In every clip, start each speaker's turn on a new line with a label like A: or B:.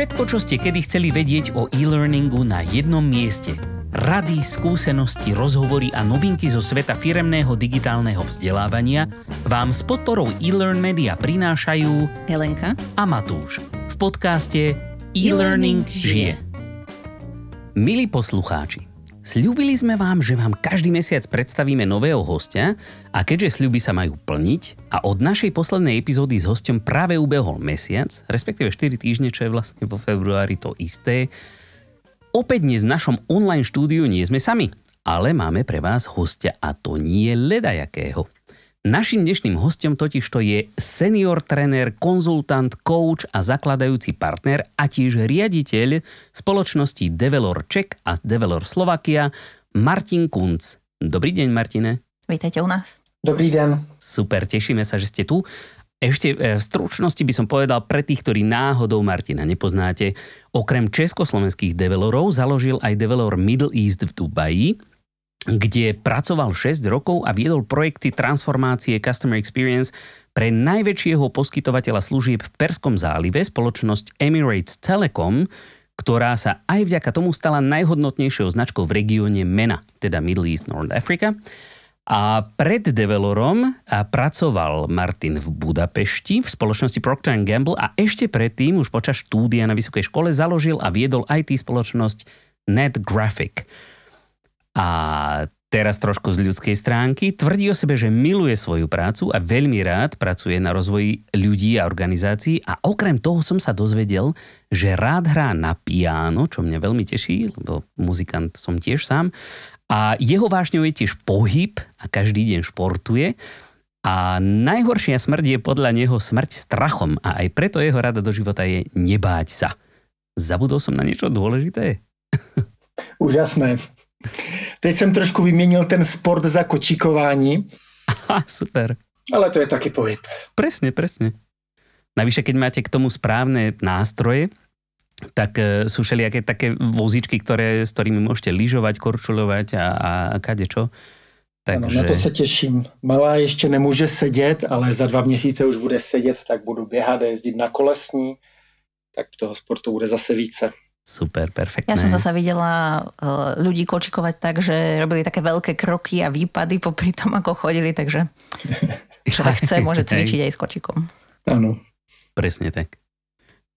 A: Všetko, čo ste kedy chceli vedieť o e-learningu na jednom mieste. Rady, skúsenosti, rozhovory a novinky zo sveta firemného digitálneho vzdelávania vám s podporou e-learn media prinášajú
B: Helenka
A: a Matúš v podcaste E-Learning žije. Milí poslucháči, Sľúbili sme vám, že vám každý mesiac predstavíme nového hostia a keďže sľuby sa majú plniť a od našej poslednej epizódy s hostom práve ubehol mesiac, respektíve 4 týždne, čo je vlastne vo februári to isté, opäť dnes v našom online štúdiu nie sme sami, ale máme pre vás hostia a to nie ledajakého. Našim dnešným hostom totiž to je senior trenér, konzultant, coach a zakladajúci partner a tiež riaditeľ spoločnosti Develor Czech a Develor Slovakia Martin Kunc. Dobrý deň, Martine.
B: Vítajte u nás.
C: Dobrý den.
A: Super, tešíme sa, že ste tu. Ešte e, v stručnosti by som povedal pre tých, ktorí náhodou Martina nepoznáte, okrem československých develorov založil aj develor Middle East v Dubaji, kde pracoval 6 rokov a viedol projekty transformácie Customer Experience pre najväčšieho poskytovateľa služieb v Perskom zálive, spoločnosť Emirates Telecom, ktorá sa aj vďaka tomu stala najhodnotnejšou značkou v regióne MENA, teda Middle East North Africa. A pred Develorom pracoval Martin v Budapešti v spoločnosti Procter Gamble a ešte predtým, už počas štúdia na vysokej škole, založil a viedol IT spoločnosť NetGraphic. A teraz trošku z ľudskej stránky. Tvrdí o sebe, že miluje svoju prácu a veľmi rád pracuje na rozvoji ľudí a organizácií a okrem toho som sa dozvedel, že rád hrá na piano, čo mňa veľmi teší, lebo muzikant som tiež sám. A jeho vášňou je tiež pohyb a každý deň športuje. A najhoršia smrť je podľa neho smrť strachom a aj preto jeho rada do života je nebáť sa. Zabudol som na niečo dôležité?
C: Úžasné. Teď jsem trošku vyměnil ten sport za kočíkování.
A: Aha, super.
C: Ale to je taky pohyb.
A: Presne, presne. Navyše, keď máte k tomu správne nástroje, tak e, sú všelijaké také vozičky, ktoré, s ktorými môžete lyžovať, korčulovať a, a, a kade čo.
C: Takže... Ano, na to se těším. Malá ještě nemůže sedět, ale za dva měsíce už bude sedět, tak budu běhat a jezdit na kolesní, tak toho sportu bude zase více.
A: Super, perfektné.
B: Ja som zasa videla uh, ľudí kočikovať tak, že robili také veľké kroky a výpady popri tom, ako chodili, takže človek chce, môže cvičiť aj s kočikom.
C: Áno.
A: Presne tak.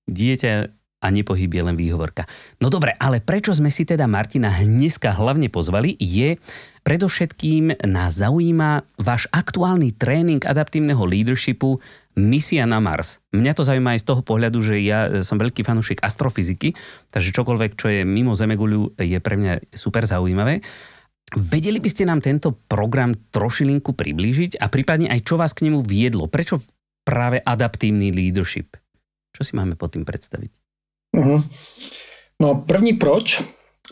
A: Dieťa a nepohyb je len výhovorka. No dobre, ale prečo sme si teda Martina dneska hlavne pozvali, je predovšetkým nás zaujíma váš aktuálny tréning adaptívneho leadershipu Misia na Mars. Mňa to zaujíma aj z toho pohľadu, že ja som veľký fanúšik astrofyziky, takže čokoľvek, čo je mimo Zemeguľu, je pre mňa super zaujímavé. Vedeli by ste nám tento program trošilinku priblížiť a prípadne aj čo vás k nemu viedlo? Prečo práve adaptívny leadership? Čo si máme pod tým predstaviť?
C: Mm-hmm. No první proč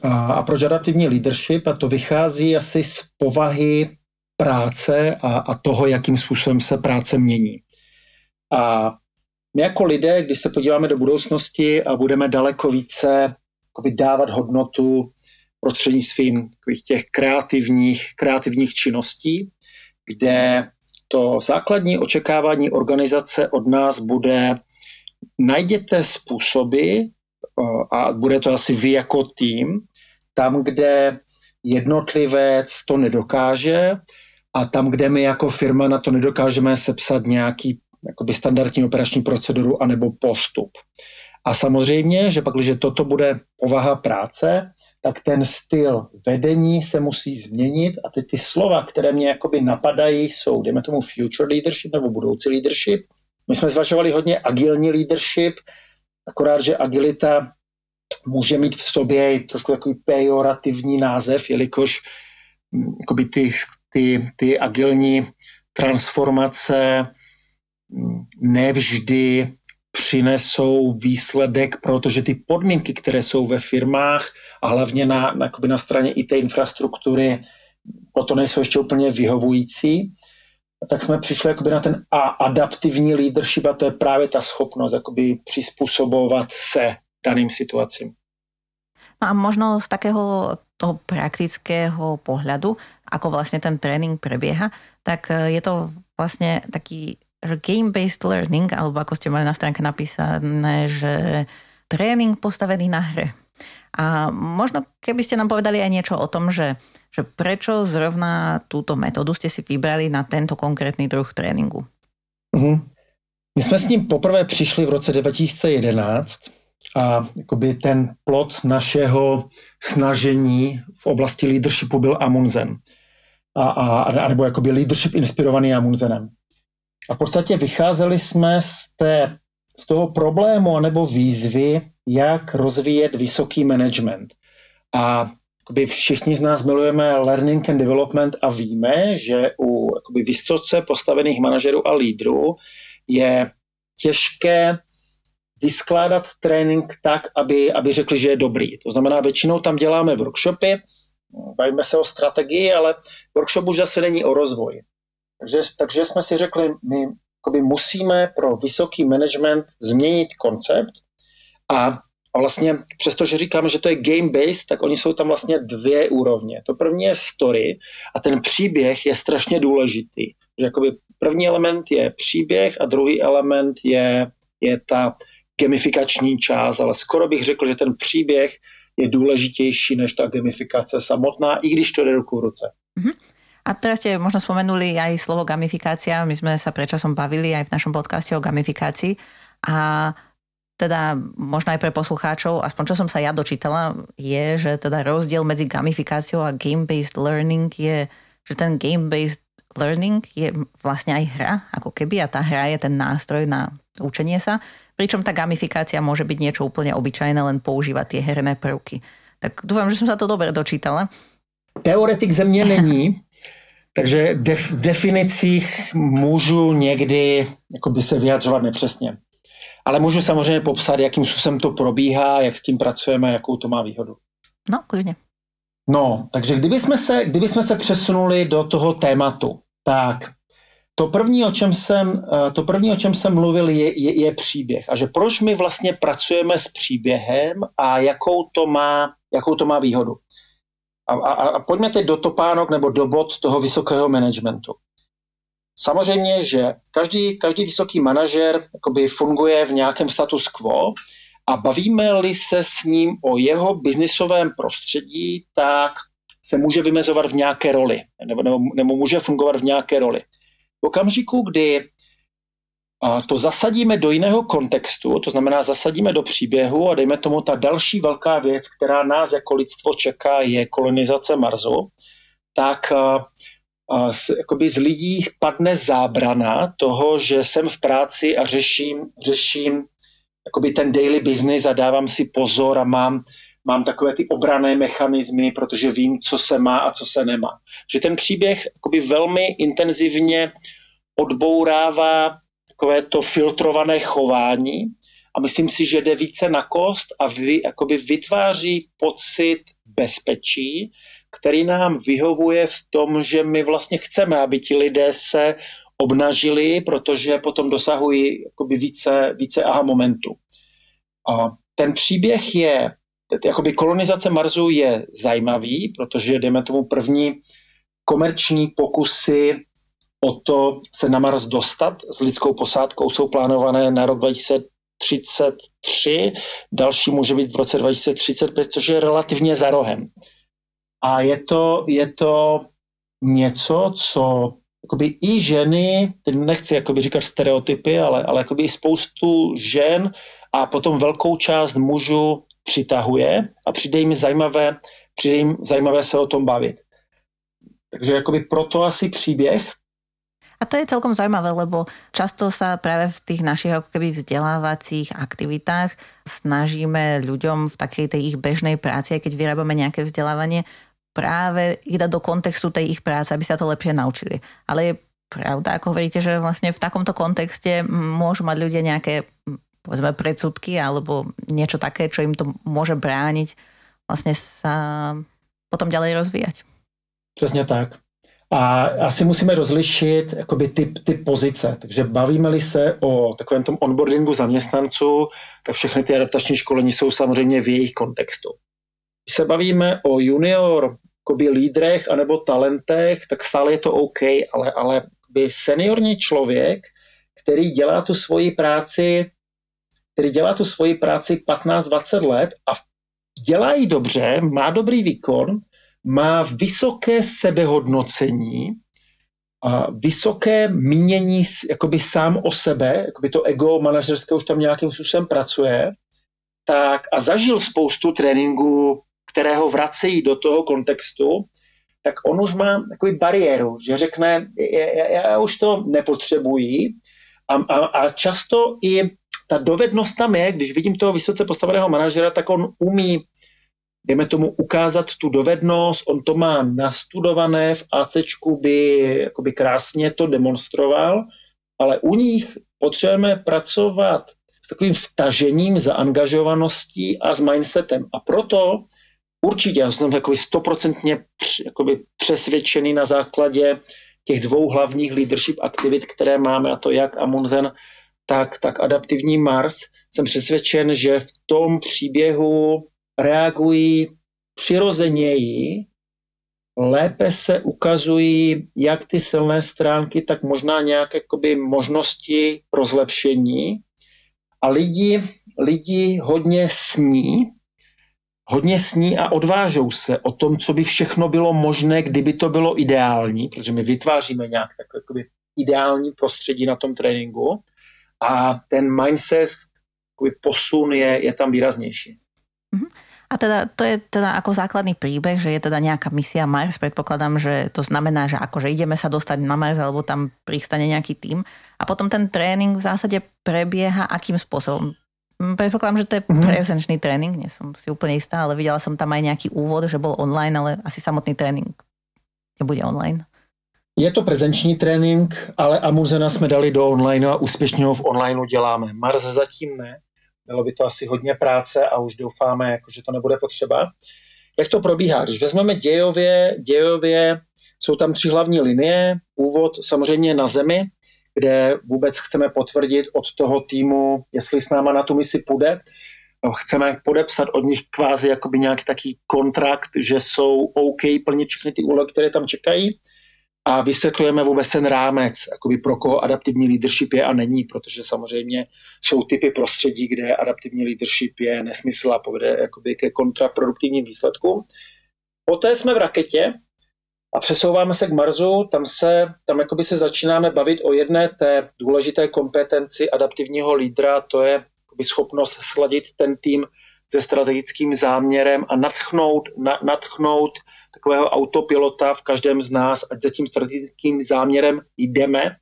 C: a, a proč adaptivní leadership a to vychází asi z povahy práce a, a toho, jakým způsobem se práce mění. A my jako lidé, když se podíváme do budoucnosti a budeme daleko více dávat hodnotu prostřednictvím těch kreativních, kreativních činností, kde to základní očekávání organizace od nás bude najděte způsoby, a bude to asi vy jako tým, tam, kde jednotlivec to nedokáže a tam, kde my jako firma na to nedokážeme sepsat nějaký jakoby standardní operační proceduru anebo postup. A samozřejmě, že pak, když toto bude povaha práce, tak ten styl vedení se musí změnit a ty, ty slova, které mě jakoby napadají, jsou, dejme tomu, future leadership nebo budoucí leadership, my jsme zvažovali hodně agilní leadership, akorát, že agilita může mít v sobě trošku takový pejorativní název, jelikož mm, jakoby ty, ty, ty agilní transformace mm, nevždy přinesou výsledek, protože ty podmínky, které jsou ve firmách a hlavně na, na, na straně i té infrastruktury, proto nejsou ještě úplně vyhovující tak jsme přišli jakoby na ten a adaptivní leadership a to je právě ta schopnost jakoby přizpůsobovat se daným situacím.
B: No a možno z takého toho praktického pohľadu, ako vlastne ten tréning prebieha, tak e, je to vlastne taký game-based learning, alebo ako ste mali na stránke napísané, že tréning postavený na hre. A možno keby ste nám povedali aj niečo o tom, že, že prečo zrovna túto metódu ste si vybrali na tento konkrétny druh tréninku.
C: Mm-hmm. My jsme s ním poprvé přišli v roce 2011 a jakoby ten plot našeho snažení v oblasti leadershipu byl Amundsen. A, a, a nebo jakoby leadership inspirovaný Amundsenem. A v podstatě vycházeli jsme z, té, z toho problému nebo výzvy, jak rozvíjet vysoký management. A jakoby všichni z nás milujeme learning and development a víme, že u jakoby vysoce postavených manažerů a lídrů je těžké vyskládat trénink tak, aby, aby řekli, že je dobrý. To znamená, většinou tam děláme workshopy, bavíme se o strategii, ale workshop už zase není o rozvoji. Takže, takže jsme si řekli, my musíme pro vysoký management změnit koncept a, a vlastně přestože říkáme, že to je game-based, tak oni jsou tam vlastně dvě úrovně. To první je story a ten příběh je strašně důležitý. Že jakoby první element je příběh a druhý element je, je ta gamifikační část, ale skoro bych řekl, že ten příběh je důležitější než ta gamifikace samotná, i když to jde ruku v ruce. Mm-hmm.
B: A teraz ste možno spomenuli aj slovo gamifikácia. My sme sa predčasom bavili aj v našom podcaste o gamifikácii. A teda možno aj pre poslucháčov, aspoň čo som sa ja dočítala, je, že teda rozdiel medzi gamifikáciou a game-based learning je, že ten game-based learning je vlastne aj hra, ako keby, a tá hra je ten nástroj na učenie sa, pričom tá gamifikácia môže byť niečo úplne obyčajné, len používať tie herné prvky. Tak dúfam, že som sa to dobre dočítala.
C: Teoretik země není, takže def, v definicích můžu někdy jakoby se vyjadřovat nepřesně. Ale můžu samozřejmě popsat, jakým způsobem to probíhá, jak s tím pracujeme, jakou to má výhodu.
B: No, klidně.
C: No, takže kdyby jsme se, kdyby jsme se přesunuli do toho tématu, tak to první, o čem jsem, eh, to první, o čem jsem mluvil, je, je, je příběh. A že proč my vlastně pracujeme s příběhem a jakou to má, jakou to má výhodu. A, a, a pojďme teď do topánok nebo do bod toho vysokého managementu. Samozřejmě, že každý, každý vysoký manažer funguje v nějakém status quo a bavíme-li se s ním o jeho biznisovém prostředí, tak se může vymezovat v nějaké roli nebo, nebo, nebo může fungovat v nějaké roli. V okamžiku, kdy to zasadíme do jiného kontextu, to znamená zasadíme do příběhu a dejme tomu ta další velká věc, která nás jako lidstvo čeká, je kolonizace Marsu, tak jakoby z lidí padne zábrana toho, že jsem v práci a řeším, řeším jakoby ten daily business a dávám si pozor a mám, mám takové ty obrané mechanismy, protože vím, co se má a co se nemá. Že ten příběh jakoby velmi intenzivně odbourává takové to filtrované chování a myslím si, že jde více na kost a vy, jakoby vytváří pocit bezpečí, který nám vyhovuje v tom, že my vlastně chceme, aby ti lidé se obnažili, protože potom dosahují jakoby více, více aha momentu. A ten příběh je, jakoby kolonizace Marsu je zajímavý, protože dejme tomu první komerční pokusy o to se na Mars dostat s lidskou posádkou jsou plánované na rok 2033, další může být v roce 2035, což je relativně za rohem. A je to, je to něco, co jakoby i ženy, teď nechci jakoby říkat stereotypy, ale, ale jakoby i spoustu žen a potom velkou část mužů přitahuje a přijde jim zajímavé, přijde jim zajímavé se o tom bavit. Takže jakoby proto asi příběh,
B: a to je celkom zaujímavé, lebo často sa práve v tých našich ako keby vzdelávacích aktivitách snažíme ľuďom v takej tej ich bežnej práci, keď vyrábame nejaké vzdelávanie, práve ich dať do kontextu tej ich práce, aby sa to lepšie naučili. Ale je pravda, ako hovoríte, že vlastne v takomto kontexte môžu mať ľudia nejaké povedzme predsudky alebo niečo také, čo im to môže brániť vlastne sa potom ďalej rozvíjať.
C: Přesně tak. A asi musíme rozlišit jakoby typ, ty pozice. Takže bavíme-li se o takovém tom onboardingu zaměstnanců, tak všechny ty adaptační školení jsou samozřejmě v jejich kontextu. Když se bavíme o junior jakoby lídrech anebo talentech, tak stále je to OK, ale, ale seniorní člověk, který dělá tu svoji práci který dělá tu svoji práci 15-20 let a dělá ji dobře, má dobrý výkon, má vysoké sebehodnocení, a vysoké mínění jakoby sám o sebe, jakoby to ego manažerské už tam nějakým způsobem pracuje, tak a zažil spoustu tréninku, které ho vracejí do toho kontextu, tak on už má takový bariéru, že řekne, já, já už to nepotřebuji a, a, a často i ta dovednost tam je, když vidím toho vysoce postaveného manažera, tak on umí dejme tomu, ukázat tu dovednost, on to má nastudované, v ACčku by jakoby krásně to demonstroval, ale u nich potřebujeme pracovat s takovým vtažením, zaangažovaností a s mindsetem. A proto určitě, já jsem jakoby stoprocentně jakoby přesvědčený na základě těch dvou hlavních leadership aktivit, které máme, a to jak Amundsen, tak, tak adaptivní Mars, jsem přesvědčen, že v tom příběhu reagují přirozeněji, lépe se ukazují jak ty silné stránky, tak možná nějaké jakoby, možnosti pro zlepšení. A lidi, lidi hodně sní, hodně sní a odvážou se o tom, co by všechno bylo možné, kdyby to bylo ideální, protože my vytváříme nějak takové ideální prostředí na tom tréninku a ten mindset, posun je, je tam výraznější.
B: Mm-hmm. A teda to je teda ako základný príbeh, že je teda nejaká misia Mars. Predpokladám, že to znamená, že akože ideme sa dostať na Mars alebo tam pristane nejaký tým. A potom ten tréning v zásade prebieha akým spôsobom? Predpokladám, že to je mm-hmm. prezenčný tréning, nie som si úplne istá, ale videla som tam aj nejaký úvod, že bol online, ale asi samotný tréning nebude online.
C: Je to prezenční trénink, ale Amuzena jsme dali do online a úspěšně ho v online děláme. Mars zatím ne, bylo by to asi hodně práce a už doufáme, jako, že to nebude potřeba. Jak to probíhá? Když vezmeme dějově, dějově jsou tam tři hlavní linie. Úvod samozřejmě na zemi, kde vůbec chceme potvrdit od toho týmu, jestli s náma na tu misi půjde. Chceme podepsat od nich kvázi jakoby nějaký taký kontrakt, že jsou OK plnit všechny ty úlohy, které tam čekají a vysvětlujeme vůbec ten rámec, jakoby pro koho adaptivní leadership je a není, protože samozřejmě jsou typy prostředí, kde adaptivní leadership je nesmysl a povede jakoby ke kontraproduktivním výsledkům. Poté jsme v raketě a přesouváme se k Marsu, tam se, tam jakoby se začínáme bavit o jedné té důležité kompetenci adaptivního lídra, to je schopnost sladit ten tým se strategickým záměrem a natchnout, na, natchnout takového autopilota v každém z nás, ať za tím strategickým záměrem jdeme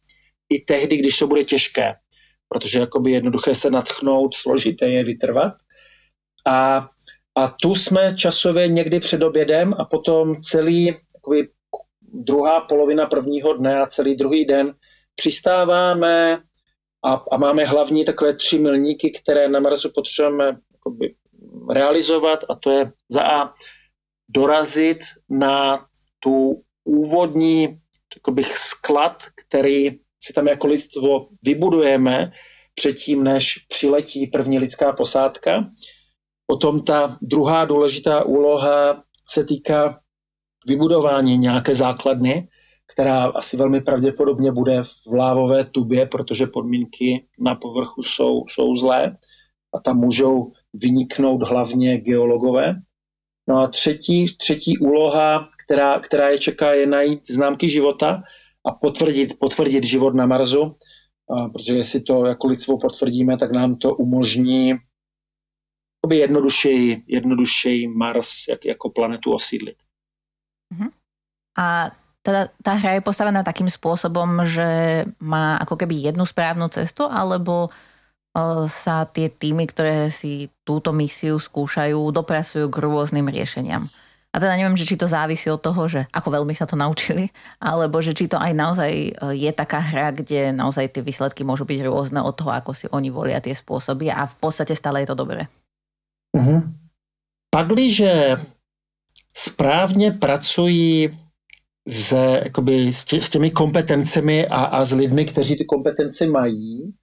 C: i tehdy, když to bude těžké. Protože jakoby jednoduché se natchnout, složité je vytrvat. A, a tu jsme časově někdy před obědem a potom celý druhá polovina prvního dne a celý druhý den přistáváme a, a máme hlavní takové tři milníky, které na Marsu potřebujeme jakoby, realizovat a to je za A dorazit na tu úvodní, řekl bych, sklad, který si tam jako lidstvo vybudujeme předtím, než přiletí první lidská posádka. Potom ta druhá důležitá úloha se týká vybudování nějaké základny, která asi velmi pravděpodobně bude v lávové tubě, protože podmínky na povrchu jsou, jsou zlé a tam můžou vyniknout hlavně geologové. No a třetí, třetí úloha, která, která je čeká, je najít známky života a potvrdit, potvrdit život na Marsu, protože jestli to jako lidstvo potvrdíme, tak nám to umožní jednodušeji, jednodušeji Mars jak, jako planetu osídlit.
B: Uh-huh. A teda tá hra je postavená takým spôsobom, že má ako keby jednu správnu cestu, alebo sa tie týmy, ktoré si túto misiu skúšajú, dopracujú k rôznym riešeniam. A teda neviem, že či to závisí od toho, že ako veľmi sa to naučili, alebo že či to aj naozaj je taká hra, kde naozaj tie výsledky môžu byť rôzne od toho, ako si oni volia tie spôsoby a v podstate stále je to dobré.
C: Uh-huh. Pakliže správně pracují s, jakoby, s, tě, s těmi kompetencemi a, a s lidmi, kteří ty kompetence mají,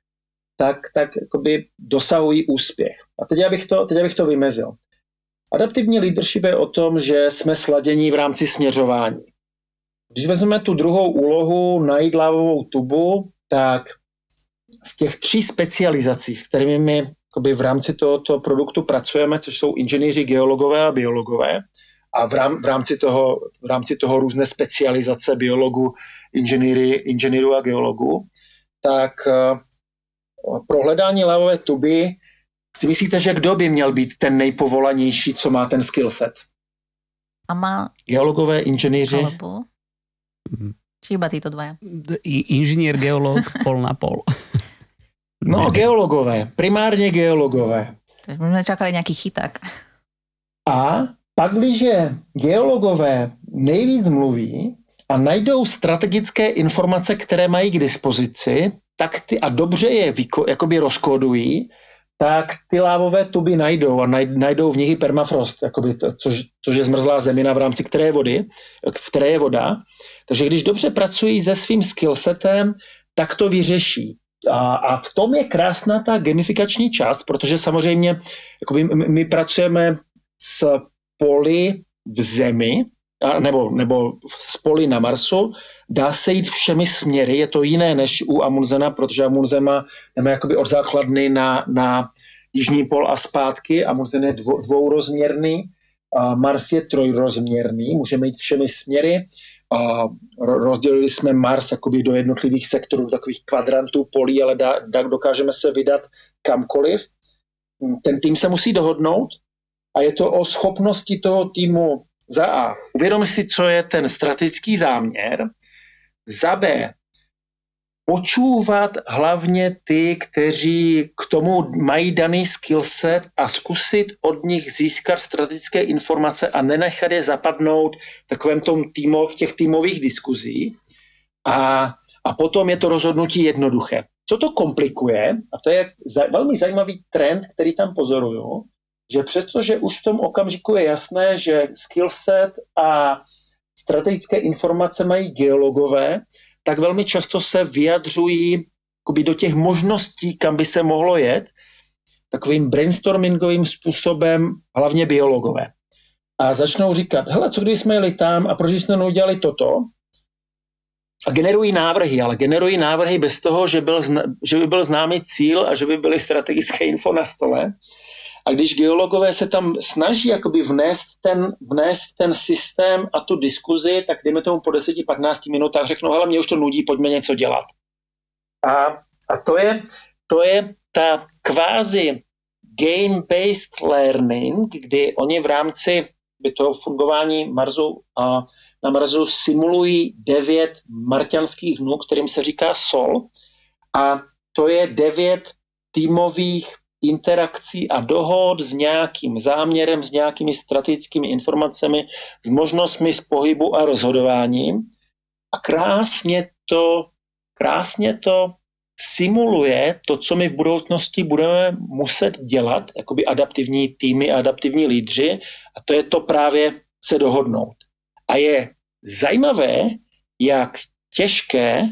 C: tak, tak jakoby dosahují úspěch. A teď abych, to, teď abych to vymezil. Adaptivní leadership je o tom, že jsme sladění v rámci směřování. Když vezmeme tu druhou úlohu, najít lávovou tubu, tak z těch tří specializací, s kterými my jakoby v rámci tohoto produktu pracujeme, což jsou inženýři, geologové a biologové. A v, rám, v, rámci toho, v rámci toho různé specializace biologů, inženýrů a geologů, tak uh, pro hledání lávové tuby si myslíte, že kdo by měl být ten nejpovolanější, co má ten skillset?
B: A má...
C: Geologové, inženýři?
B: Alebo... Či iba títo dvaja?
A: Inžinier, geolog, pol na pol.
C: No, geologové, primárně geologové.
B: My jsme čakali nějaký chyták.
C: A pak, když geologové nejvíc mluví a najdou strategické informace, které mají k dispozici, tak ty a dobře je vyko, jakoby rozkódují, tak ty lávové tuby najdou a najdou v nich i permafrost, jakoby, což, což je zmrzlá zemina, v rámci které je vody, v které je voda. Takže když dobře pracují se svým skillsetem, tak to vyřeší. A, a v tom je krásná ta gamifikační část, protože samozřejmě jakoby my, my pracujeme s poli v zemi, nebo, nebo z poli na Marsu, dá se jít všemi směry, je to jiné než u Amundsena, protože Amundsen má, má jakoby od základny na, na jižní pol a zpátky, Amundsen je dvou, dvourozměrný, a Mars je trojrozměrný, můžeme jít všemi směry, a rozdělili jsme Mars jakoby do jednotlivých sektorů, takových kvadrantů polí, ale dá, dá, dokážeme se vydat kamkoliv. Ten tým se musí dohodnout a je to o schopnosti toho týmu za A. Uvědom si, co je ten strategický záměr. Za B. Počúvat hlavně ty, kteří k tomu mají daný skillset a zkusit od nich získat strategické informace a nenechat je zapadnout v takovém tom týmo, v těch týmových diskuzích. A, a potom je to rozhodnutí jednoduché. Co to komplikuje, a to je velmi zajímavý trend, který tam pozoruju, že přestože už v tom okamžiku je jasné, že skillset a strategické informace mají geologové, tak velmi často se vyjadřují do těch možností, kam by se mohlo jet, takovým brainstormingovým způsobem, hlavně biologové. A začnou říkat, hele, co když jsme jeli tam a proč jsme neudělali toto? A generují návrhy, ale generují návrhy bez toho, že, byl, že by byl známý cíl a že by byly strategické info na stole. A když geologové se tam snaží jakoby vnést ten, vnést ten systém a tu diskuzi, tak dejme tomu po 10-15 minutách řeknou, hele, mě už to nudí, pojďme něco dělat. A, a to, je, to je ta kvázi game-based learning, kdy oni v rámci by toho fungování Marsu a na Marsu simulují devět marťanských dnů, kterým se říká SOL. A to je devět týmových interakcí a dohod s nějakým záměrem, s nějakými strategickými informacemi, s možnostmi z pohybu a rozhodováním. A krásně to, krásně to simuluje to, co my v budoucnosti budeme muset dělat, jakoby adaptivní týmy adaptivní lídři, a to je to právě se dohodnout. A je zajímavé, jak těžké,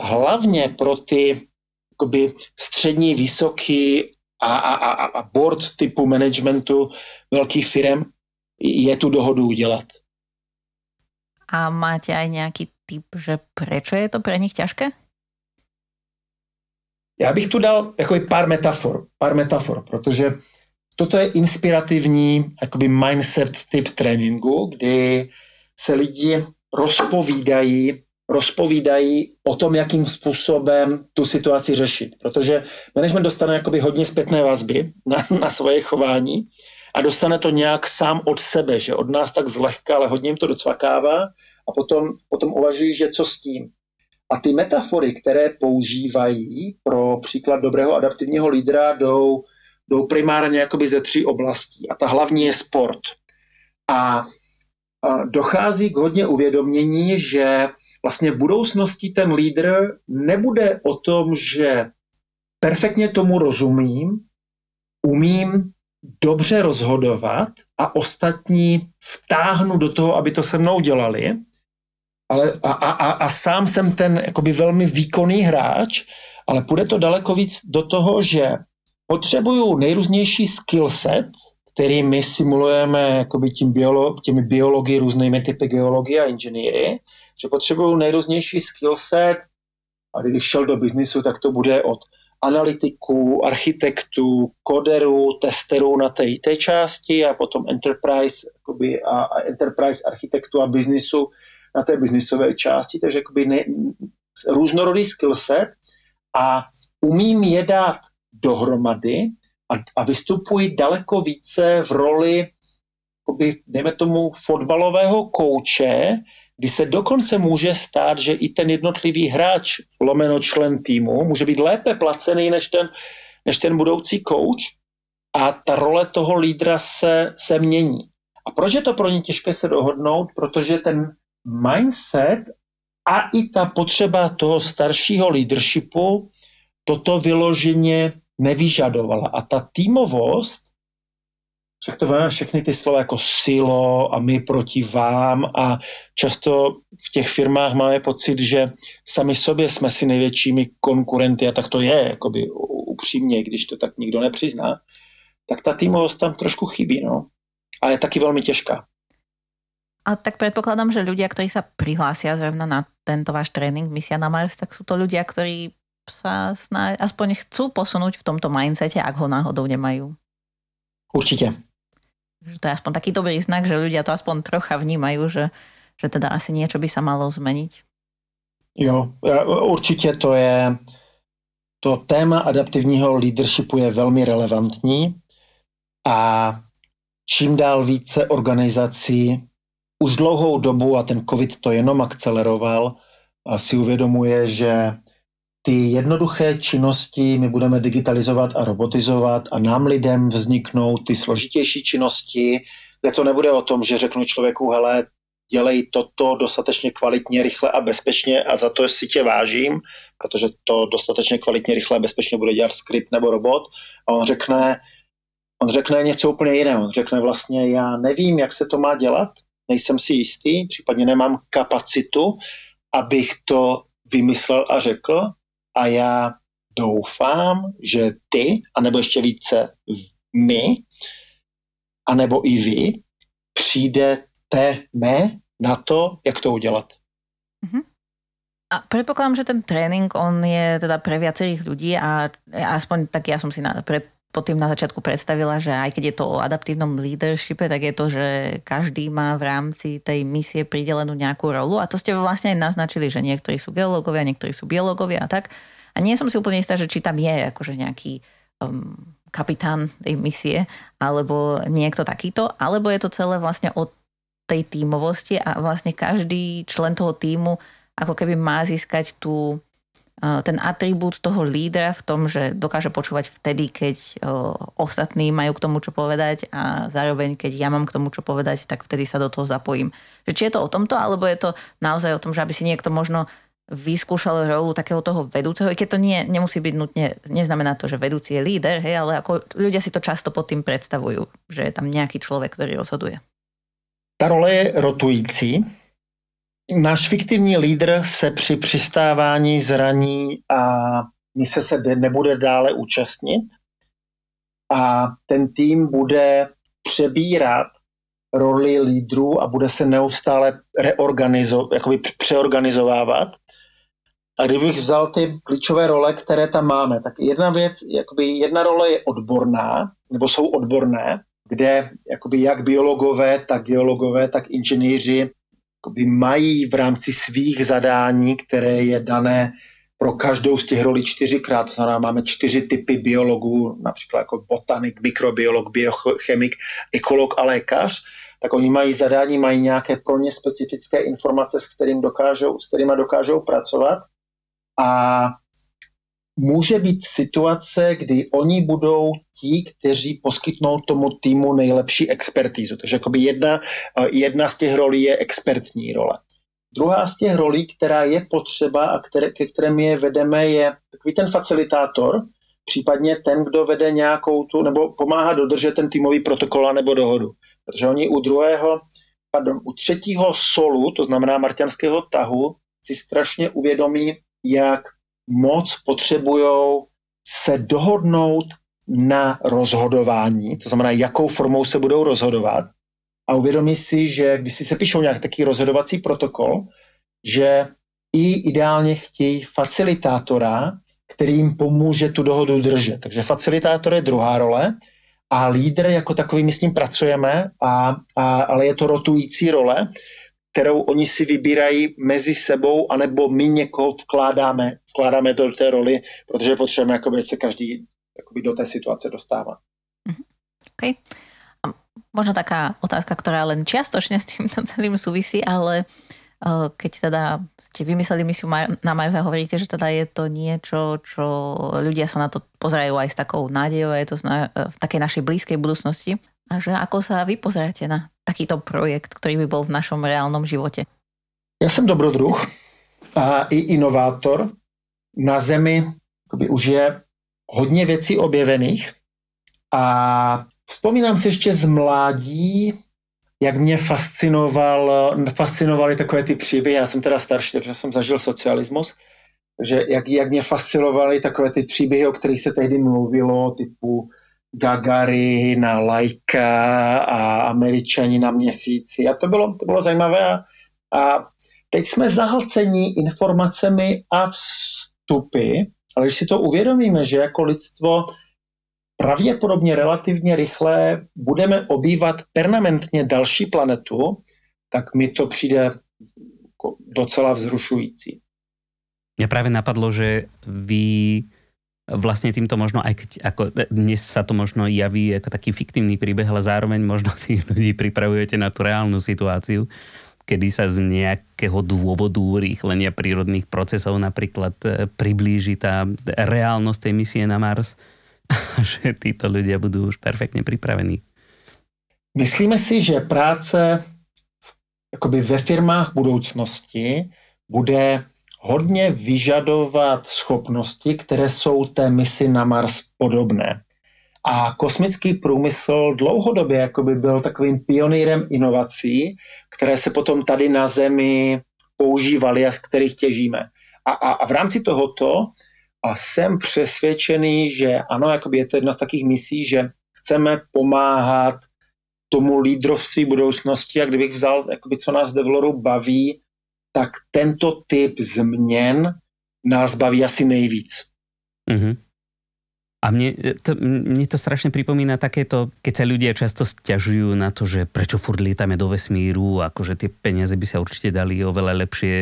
C: hlavně pro ty jakoby střední, vysoký a, a, a, a board typu managementu velkých firm je tu dohodu udělat.
B: A máte aj nějaký typ, že proč je to pro nich těžké?
C: Já bych tu dal jako pár metafor, pár metafor, protože toto je inspirativní jakoby mindset typ tréninku, kdy se lidi rozpovídají rozpovídají o tom, jakým způsobem tu situaci řešit. Protože management dostane jakoby hodně zpětné vazby na, na svoje chování a dostane to nějak sám od sebe, že od nás tak zlehka, ale hodně jim to docvakává a potom, potom uvažují, že co s tím. A ty metafory, které používají pro příklad dobrého adaptivního lídra, jdou, jdou primárně jakoby ze tří oblastí. A ta hlavní je sport. A, dochází k hodně uvědomění, že vlastně v budoucnosti ten lídr nebude o tom, že perfektně tomu rozumím, umím dobře rozhodovat a ostatní vtáhnu do toho, aby to se mnou dělali, ale a, a, a, a sám jsem ten jakoby velmi výkonný hráč, ale půjde to daleko víc do toho, že potřebuju nejrůznější skillset, který my simulujeme jakoby tím biolo, těmi biology, různými typy geologie a inženýry, že potřebují nejrůznější skillset a když šel do biznisu, tak to bude od analytiků, architektů, koderů, testerů na té IT části a potom enterprise, jakoby, a, a enterprise architektů a biznisu na té biznisové části, takže jakoby ne, různorodý skillset a umím je dát dohromady a, a vystupuji daleko více v roli, jakoby, dejme tomu, fotbalového kouče, kdy se dokonce může stát, že i ten jednotlivý hráč, lomeno člen týmu, může být lépe placený než ten, než ten budoucí coach a ta role toho lídra se, se mění. A proč je to pro ně těžké se dohodnout? Protože ten mindset a i ta potřeba toho staršího leadershipu toto vyloženě nevyžadovala. A ta týmovost však to máme všechny ty slova jako silo a my proti vám a často v těch firmách máme pocit, že sami sobě jsme si největšími konkurenty a tak to je, jakoby upřímně, když to tak nikdo nepřizná, tak ta týmovost tam trošku chybí, no. A je taky velmi těžká.
B: A tak predpokladám, že ľudia, ktorí sa prihlásia zrovna na tento váš tréning Misia na Mars, tak sú to ľudia, ktorí sa snáď, aspoň chcú posunúť v tomto mindsete, ak ho náhodou nemajú.
C: Určitě
B: že to je aspoň taký dobrý znak, že ľudia to aspoň trocha vnímajú, že, že teda asi niečo by sa malo zmeniť.
C: Jo, určitě to je, to téma adaptivního leadershipu je velmi relevantní a čím dál více organizací už dlouhou dobu, a ten covid to jenom akceleroval, si uvědomuje, že ty jednoduché činnosti my budeme digitalizovat a robotizovat a nám lidem vzniknou ty složitější činnosti, kde to nebude o tom, že řeknu člověku, hele, dělej toto dostatečně kvalitně, rychle a bezpečně a za to si tě vážím, protože to dostatečně kvalitně, rychle a bezpečně bude dělat skript nebo robot a on řekne, on řekne něco úplně jiného. On řekne vlastně, já nevím, jak se to má dělat, nejsem si jistý, případně nemám kapacitu, abych to vymyslel a řekl, a já doufám, že ty, anebo ještě více my, anebo i vy, přijdete na to, jak to udělat.
B: Mm-hmm. A predpokladám, že ten tréning, on je teda pre viacerých ľudí a aspoň tak ja som si na, pre, pod tým na začiatku predstavila, že aj keď je to o adaptívnom leadershipe, tak je to, že každý má v rámci tej misie pridelenú nejakú rolu a to ste vlastne aj naznačili, že niektorí sú geológovia, niektorí sú biológovia a tak. A nie som si úplne istá, že či tam je akože nejaký um, kapitán tej misie alebo niekto takýto, alebo je to celé vlastne o tej tímovosti a vlastne každý člen toho týmu ako keby má získať tú ten atribút toho lídra v tom, že dokáže počúvať vtedy, keď ostatní majú k tomu čo povedať a zároveň, keď ja mám k tomu čo povedať, tak vtedy sa do toho zapojím. Že či je to o tomto, alebo je to naozaj o tom, že aby si niekto možno vyskúšal rolu takého toho vedúceho, i keď to nie, nemusí byť nutne, neznamená to, že vedúci je líder, hej, ale ako ľudia si to často pod tým predstavujú, že je tam nejaký človek, ktorý rozhoduje.
C: Ta role je rotující, Náš fiktivní lídr se při přistávání zraní a mise se nebude dále účastnit a ten tým bude přebírat roli lídrů a bude se neustále reorganizo- jakoby přeorganizovávat. A kdybych vzal ty klíčové role, které tam máme, tak jedna věc, jakoby jedna role je odborná, nebo jsou odborné, kde jakoby jak biologové, tak geologové, tak inženýři mají v rámci svých zadání, které je dané pro každou z těch rolí čtyřikrát, to znamená, máme čtyři typy biologů, například jako botanik, mikrobiolog, biochemik, ekolog a lékař, tak oni mají zadání, mají nějaké pro ně specifické informace, s, kterým dokážou, s kterými dokážou pracovat. A může být situace, kdy oni budou ti, kteří poskytnou tomu týmu nejlepší expertízu. Takže jakoby jedna, eh, jedna z těch rolí je expertní role. Druhá z těch rolí, která je potřeba a které, ke kterém je vedeme, je takový ten facilitátor, případně ten, kdo vede nějakou tu, nebo pomáhá dodržet ten týmový protokol nebo dohodu. Protože oni u druhého, pardon, u třetího solu, to znamená marťanského tahu, si strašně uvědomí, jak moc potřebují se dohodnout na rozhodování, to znamená, jakou formou se budou rozhodovat a uvědomí si, že když si se píšou nějak taký rozhodovací protokol, že i ideálně chtějí facilitátora, který jim pomůže tu dohodu držet. Takže facilitátor je druhá role a lídr jako takový my s ním pracujeme, a, a, ale je to rotující role, kterou oni si vybírají mezi sebou, anebo my někoho vkládáme, vkládáme do té roli, protože potřebujeme, jakoby, se každý jakoby, do té situace dostává.
B: Mhm. Okay. možno taká otázka, ktorá len čiastočne s týmto celým súvisí, ale eh, keď teda ste vymysleli misiu na Mars a hovoríte, že teda je to niečo, čo ľudia sa na to pozerajú aj s takou nádejou, je to v takej našej blízkej budúcnosti. A že ako sa vy pozeráte na takýto projekt, ktorý by bol v našom reálnom živote?
C: Já jsem dobrodruh a i inovátor. Na Zemi už je hodně věcí objevených a vzpomínám si ještě z mládí, jak mě fascinoval, fascinovaly takové ty příběhy. Já jsem teda starší, takže jsem zažil socialismus. Že jak, jak mě fascinovaly takové ty příběhy, o kterých se tehdy mluvilo, typu na Lajka a Američani na měsíci. A to bylo, to bylo zajímavé. A, a teď jsme zahlceni informacemi a vstupy, ale když si to uvědomíme, že jako lidstvo pravděpodobně relativně rychle budeme obývat permanentně další planetu, tak mi to přijde docela vzrušující.
A: Mňa práve napadlo, že vy vlastne týmto možno, aj keď ako dnes sa to možno javí ako taký fiktívny príbeh, ale zároveň možno tých ľudí pripravujete na tú reálnu situáciu, kedy sa z nejakého dôvodu rýchlenia prírodných procesov napríklad e, priblíži tá reálnosť tej misie na Mars že títo ľudia budú už perfektne pripravení.
C: Myslíme si, že práce jakoby ve firmách budoucnosti bude hodně vyžadovat schopnosti, které jsou té misi na Mars podobné. A kosmický průmysl dlouhodobě jakoby byl takovým pionýrem inovací, které se potom tady na Zemi používaly a z kterých těžíme. A, a, a v rámci tohoto a jsem přesvědčený, že ano, jakoby je to jedna z takých misí, že chceme pomáhat tomu lídrovství budoucnosti a kdybych vzal, jakoby, co nás developerů baví, tak tento typ změn nás baví asi nejvíc.
A: Mm-hmm. A mne to, mne to strašne pripomína takéto, keď sa ľudia často stiažujú na to, že prečo furt lietame do vesmíru, akože tie peniaze by sa určite dali oveľa lepšie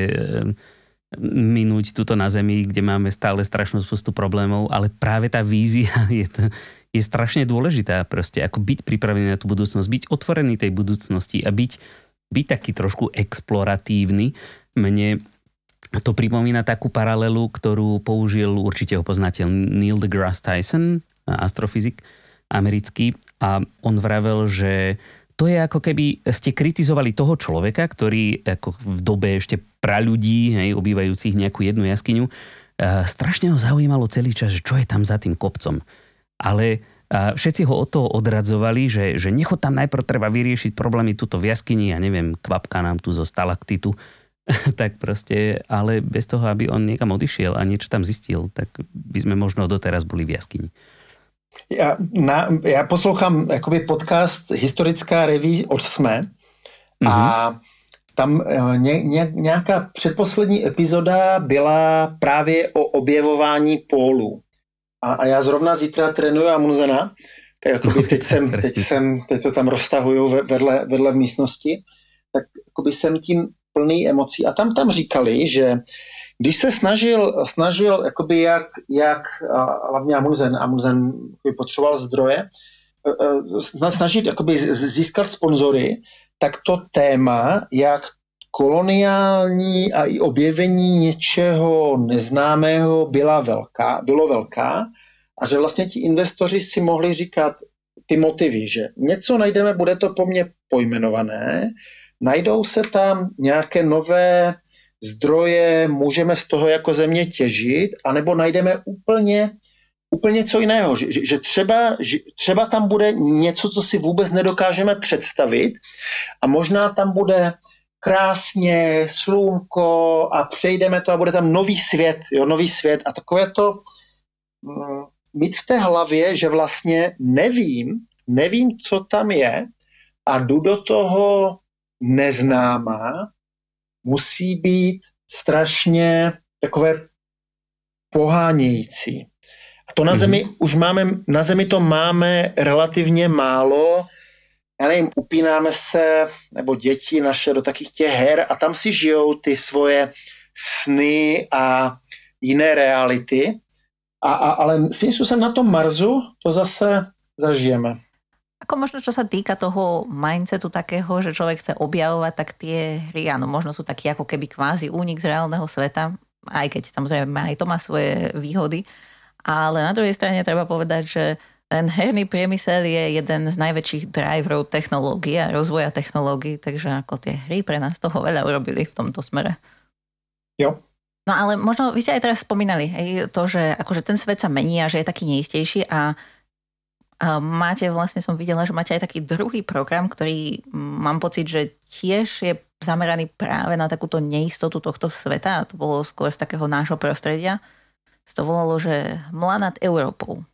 A: minúť tuto na Zemi, kde máme stále strašnú spustu problémov, ale práve tá vízia je, to, je strašne dôležitá. Proste ako byť pripravený na tú budúcnosť, byť otvorený tej budúcnosti a byť, byť taký trošku exploratívny. Mne to pripomína takú paralelu, ktorú použil, určite ho poznáte, Neil deGrasse Tyson, astrofyzik americký, a on vravel, že to je ako keby ste kritizovali toho človeka, ktorý ako v dobe ešte pra ľudí, hej, obývajúcich nejakú jednu jaskyňu, uh, strašne ho zaujímalo celý čas, že čo je tam za tým kopcom. Ale uh, všetci ho od toho odradzovali, že, že nechod tam najprv treba vyriešiť problémy tuto v jaskyni, ja neviem, kvapka nám tu zo stalaktitu, tak proste, ale bez toho, aby on niekam odišiel a niečo tam zistil, tak by sme možno doteraz boli v jaskyni.
C: Já, na, já poslouchám jakoby podcast Historická reví od SME mm-hmm. a mhm. tam eh, ně, ně, nějaká předposlední epizoda byla právě o objevování pólů. A, a já zrovna zítra trénuju Amunzena, tak jakoby teď, jsem, teď, jsem, teď to tam roztahuju vedle, vedle v místnosti, tak jakoby jsem tím plný emocí. A tam tam říkali, že když se snažil, snažil jakoby jak, jak hlavně Amundsen, Amundsen potřeboval zdroje, e, e, snažit jakoby získat sponzory, tak to téma, jak koloniální a i objevení něčeho neznámého byla velká, bylo velká a že vlastně ti investoři si mohli říkat ty motivy, že něco najdeme, bude to po mně pojmenované, najdou se tam nějaké nové zdroje, můžeme z toho jako země těžit, anebo najdeme úplně, úplně co jiného. Že, že, třeba, že třeba tam bude něco, co si vůbec nedokážeme představit a možná tam bude krásně, slunko a přejdeme to a bude tam nový svět, jo, nový svět a takové to mm, mít v té hlavě, že vlastně nevím, nevím, co tam je a jdu do toho neznámá musí být strašně takové pohánějící. A to na mm-hmm. zemi už máme, na zemi to máme relativně málo. Já nevím, upínáme se, nebo děti naše do takých těch her a tam si žijou ty svoje sny a jiné reality. A, a, ale svým způsobem na tom Marsu to zase zažijeme.
B: Ako možno, čo sa týka toho mindsetu takého, že človek chce objavovať, tak tie hry, áno, možno sú taký ako keby kvázi únik z reálneho sveta, aj keď samozrejme aj to má svoje výhody. Ale na druhej strane treba povedať, že ten herný priemysel je jeden z najväčších driverov technológie a rozvoja technológií, takže ako tie hry pre nás toho veľa urobili v tomto smere.
C: Jo.
B: No ale možno, vy ste aj teraz spomínali hej, to, že akože ten svet sa mení a že je taký neistejší a a máte, vlastne som videla, že máte aj taký druhý program, ktorý mám pocit, že tiež je zameraný práve na takúto neistotu tohto sveta. To bolo skôr z takého nášho prostredia. To volalo, že Mla nad Európou.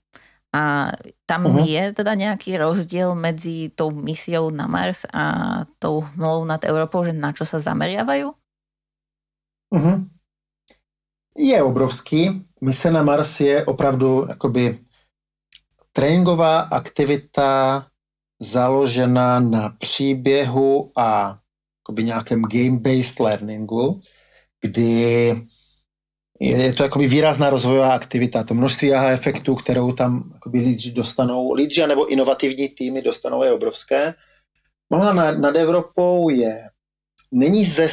B: A tam uh-huh. je teda nejaký rozdiel medzi tou misiou na Mars a tou mlou nad Európou, že na čo sa zameriavajú?
C: Uh-huh. Je obrovský. Mise na Mars je opravdu jakoby tréninková aktivita založená na příběhu a jakoby nějakém game-based learningu, kdy je to jakoby výrazná rozvojová aktivita. To množství aha efektů, kterou tam jakoby lídři dostanou, lídři nebo inovativní týmy dostanou, je obrovské. Mohla nad, nad Evropou je, není ze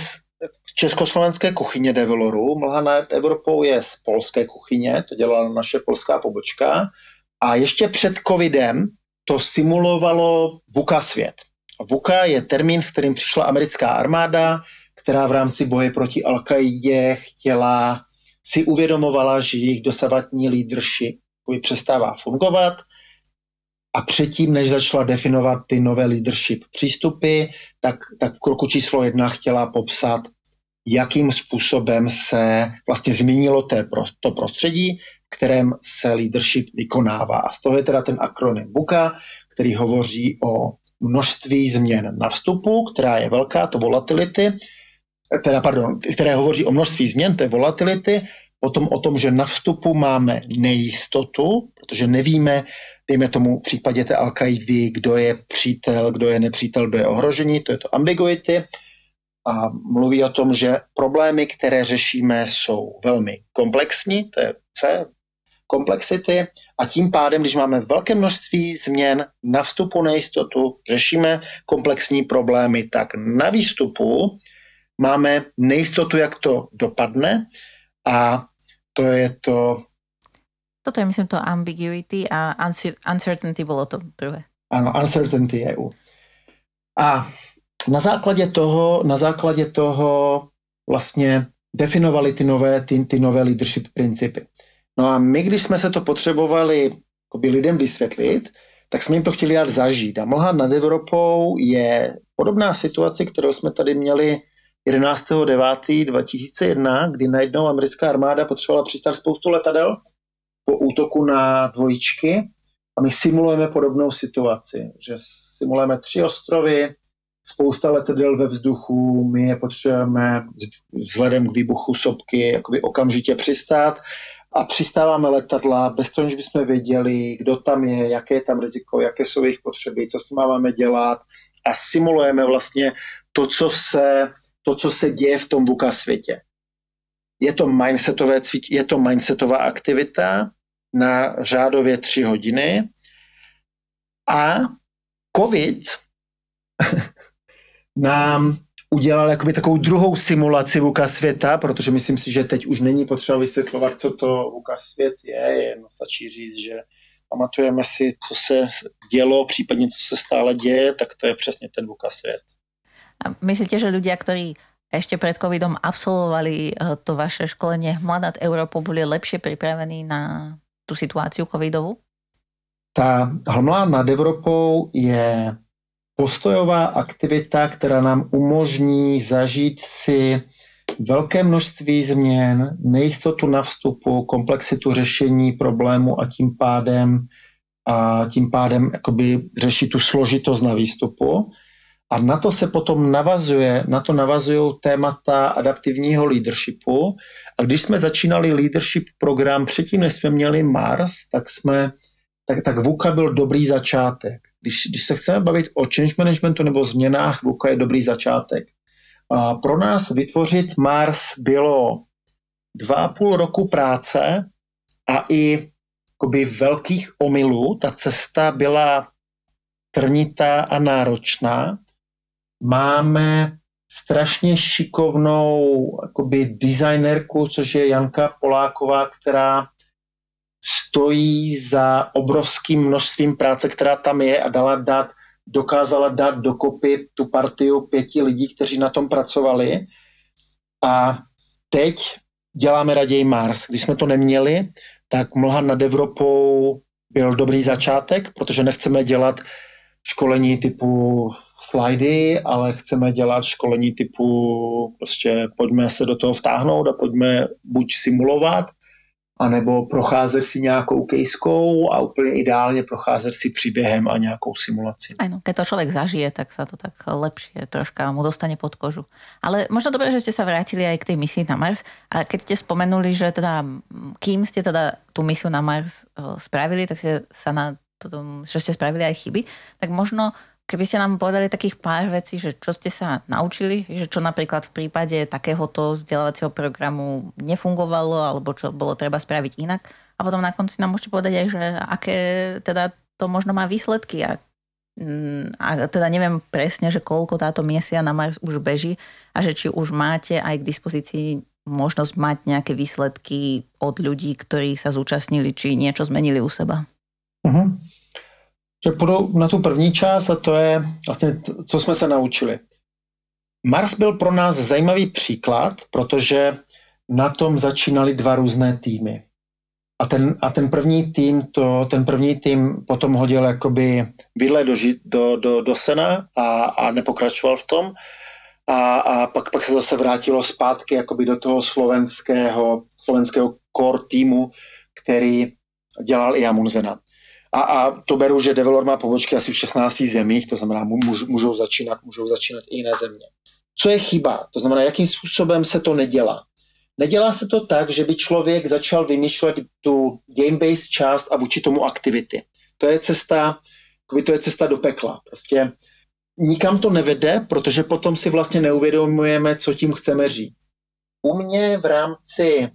C: československé kuchyně Develoru, Mlha nad Evropou je z polské kuchyně, to dělala naše polská pobočka a ještě před covidem to simulovalo VUCA svět. VUCA je termín, s kterým přišla americká armáda, která v rámci boje proti al chtěla, si uvědomovala, že jejich dosavatní leadership přestává fungovat a předtím, než začala definovat ty nové leadership přístupy, tak, tak v kroku číslo jedna chtěla popsat, jakým způsobem se vlastně změnilo to prostředí, kterém se leadership vykonává. A z toho je teda ten akronym VUCA, který hovoří o množství změn na vstupu, která je velká, to volatility, teda pardon, které hovoří o množství změn, to je volatility, potom o tom, že na vstupu máme nejistotu, protože nevíme, dejme tomu v případě té al kdo je přítel, kdo je nepřítel, kdo je ohrožení, to je to ambiguity. A mluví o tom, že problémy, které řešíme, jsou velmi komplexní, to je C, komplexity a tím pádem, když máme velké množství změn na vstupu nejistotu, řešíme komplexní problémy, tak na výstupu máme nejistotu, jak to dopadne a to je to...
B: Toto je, myslím, to ambiguity a uncertainty bylo to druhé.
C: Ano, uncertainty je u. A na základě toho, na základě toho vlastně definovali ty nové, ty, ty nové leadership principy. No a my, když jsme se to potřebovali by lidem vysvětlit, tak jsme jim to chtěli dát zažít. A mlha nad Evropou je podobná situace, kterou jsme tady měli 11.9.2001, kdy najednou americká armáda potřebovala přistát spoustu letadel po útoku na dvojičky a my simulujeme podobnou situaci, že simulujeme tři ostrovy, spousta letadel ve vzduchu, my je potřebujeme vzhledem k výbuchu sopky jakoby okamžitě přistát a přistáváme letadla bez toho, že bychom věděli, kdo tam je, jaké je tam riziko, jaké jsou jejich potřeby, co s tím máme dělat a simulujeme vlastně to, co se, to, co se děje v tom VUCA světě. Je to, mindsetové cvič, je to mindsetová aktivita na řádově tři hodiny a COVID nám udělal jakoby takovou druhou simulaci VUCA světa, protože myslím si, že teď už není potřeba vysvětlovat, co to VUCA svět je, jen stačí říct, že pamatujeme si, co se dělo, případně co se stále děje, tak to je přesně ten VUCA svět.
B: Myslíte, že ľudia, ktorí ešte pred covidom absolvovali eh, to vaše školenie Mladá Európou, boli lepšie pripravení na tú situáciu covidovú?
C: Ta hmla nad Evropou je postojová aktivita, která nám umožní zažít si velké množství změn, nejistotu na vstupu, komplexitu řešení problému a tím pádem a tím pádem řešit tu složitost na výstupu. A na to se potom navazuje, na to navazují témata adaptivního leadershipu. A když jsme začínali leadership program předtím, než jsme měli Mars, tak jsme tak, tak VUCA byl dobrý začátek. Když, když se chceme bavit o change managementu nebo změnách, VUCA je dobrý začátek. A pro nás vytvořit Mars bylo dva a půl roku práce a i jakoby velkých omylů. Ta cesta byla trnitá a náročná. Máme strašně šikovnou jakoby designerku, což je Janka Poláková, která stojí za obrovským množstvím práce, která tam je a dala dát, dokázala dát dokopy tu partiu pěti lidí, kteří na tom pracovali. A teď děláme raději Mars. Když jsme to neměli, tak mlha nad Evropou byl dobrý začátek, protože nechceme dělat školení typu slidy, ale chceme dělat školení typu prostě pojďme se do toho vtáhnout a pojďme buď simulovat, anebo procházet si nějakou kejskou a úplně ideálně procházet si příběhem a nějakou simulací.
B: Ano, keď to člověk zažije, tak se to tak lepšie troška mu dostane pod kožu. Ale možno dobré, že ste sa vrátili aj k tej misii na Mars. A keď ste spomenuli, že teda kým ste teda tú misiu na Mars spravili, tak ste sa na to, že ste spravili aj chyby, tak možno Keby ste nám povedali takých pár vecí, že čo ste sa naučili, že čo napríklad v prípade takéhoto vzdelávacieho programu nefungovalo, alebo čo bolo treba spraviť inak. A potom na konci nám môžete povedať aj, že aké teda to možno má výsledky a mm, a teda neviem presne, že koľko táto misia na Mars už beží a že či už máte aj k dispozícii možnosť mať nejaké výsledky od ľudí, ktorí sa zúčastnili, či niečo zmenili u seba.
C: Uh-huh že půjdu na tu první část a to je vlastně, co jsme se naučili. Mars byl pro nás zajímavý příklad, protože na tom začínali dva různé týmy. A ten, a ten první tým to, ten první tým potom hodil jakoby vidle do, do, do, do sena a, a nepokračoval v tom. A, a pak, pak se zase vrátilo zpátky jakoby do toho slovenského, slovenského core týmu, který dělal i Amunzena. A, a to beru, že Develor má pobočky asi v 16 zemích, to znamená, můž, můžou začínat, můžou začínat i jiné země. Co je chyba? To znamená, jakým způsobem se to nedělá. Nedělá se to tak, že by člověk začal vymýšlet tu game-based část a vůči tomu aktivity. To je cesta, to je cesta do pekla. Prostě nikam to nevede, protože potom si vlastně neuvědomujeme, co tím chceme říct. U mě v rámci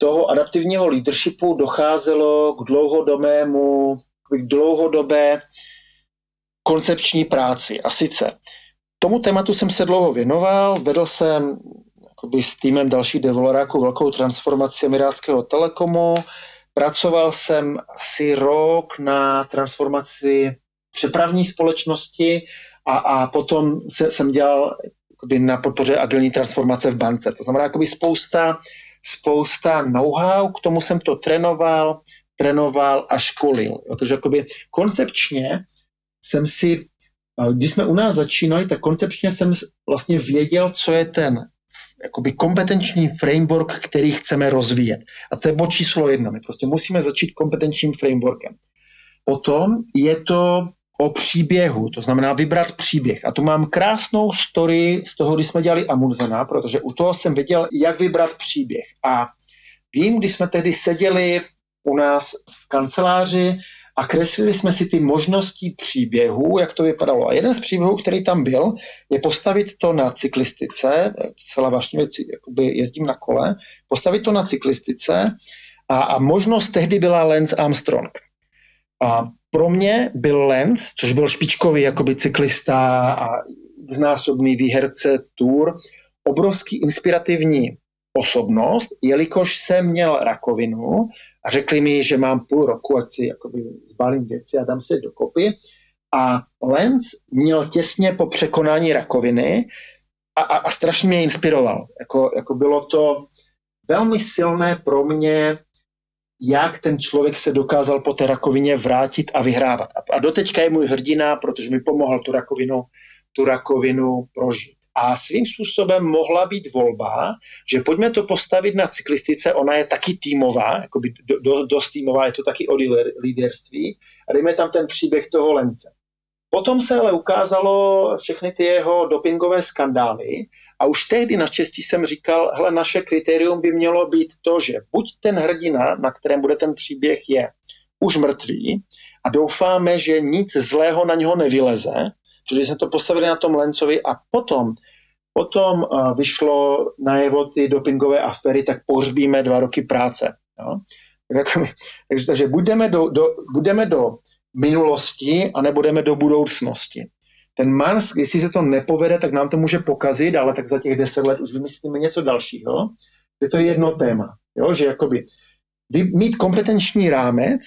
C: toho adaptivního leadershipu docházelo k dlouhodobému, k dlouhodobé koncepční práci. A sice tomu tématu jsem se dlouho věnoval, vedl jsem jakoby s týmem dalších developeráků velkou transformaci Emirátského telekomu, pracoval jsem asi rok na transformaci přepravní společnosti a, a potom se, jsem dělal na podpoře agilní transformace v bance. To znamená jakoby spousta spousta know-how, k tomu jsem to trénoval, trénoval a školil. Takže jakoby koncepčně jsem si, když jsme u nás začínali, tak koncepčně jsem vlastně věděl, co je ten jakoby kompetenční framework, který chceme rozvíjet. A to je bod číslo jedna. My prostě musíme začít kompetenčním frameworkem. Potom je to o příběhu, to znamená vybrat příběh. A tu mám krásnou story z toho, když jsme dělali Amunzena, protože u toho jsem věděl, jak vybrat příběh. A vím, když jsme tedy seděli u nás v kanceláři a kreslili jsme si ty možnosti příběhů, jak to vypadalo. A jeden z příběhů, který tam byl, je postavit to na cyklistice, celá vážně věci, jakoby jezdím na kole, postavit to na cyklistice a, a možnost tehdy byla Lance Armstrong. A pro mě byl Lenz, což byl špičkový jakoby cyklista a znásobný výherce Tour, obrovský inspirativní osobnost, jelikož jsem měl rakovinu a řekli mi, že mám půl roku, ať si jakoby zbalím věci a dám se dokopy. A Lenz měl těsně po překonání rakoviny a, a, a strašně mě inspiroval. Jako, jako bylo to velmi silné pro mě jak ten člověk se dokázal po té rakovině vrátit a vyhrávat. A doteďka je můj hrdina, protože mi pomohl tu rakovinu, tu rakovinu prožít. A svým způsobem mohla být volba, že pojďme to postavit na cyklistice, ona je taky týmová, jakoby do, do, dost týmová, je to taky o líderství, a dejme tam ten příběh toho Lence. Potom se ale ukázalo všechny ty jeho dopingové skandály a už tehdy naštěstí jsem říkal, hele, naše kritérium by mělo být to, že buď ten hrdina, na kterém bude ten příběh, je už mrtvý a doufáme, že nic zlého na něho nevyleze, čili jsme to postavili na tom Lencovi a potom Potom vyšlo najevo ty dopingové afery, tak pohřbíme dva roky práce. Jo? Takže, takže budeme, do, do, budeme do minulosti a nebudeme do budoucnosti. Ten Mars, jestli se to nepovede, tak nám to může pokazit, ale tak za těch deset let už vymyslíme něco dalšího. Je to jedno téma, jo? že jakoby mít kompetenční rámec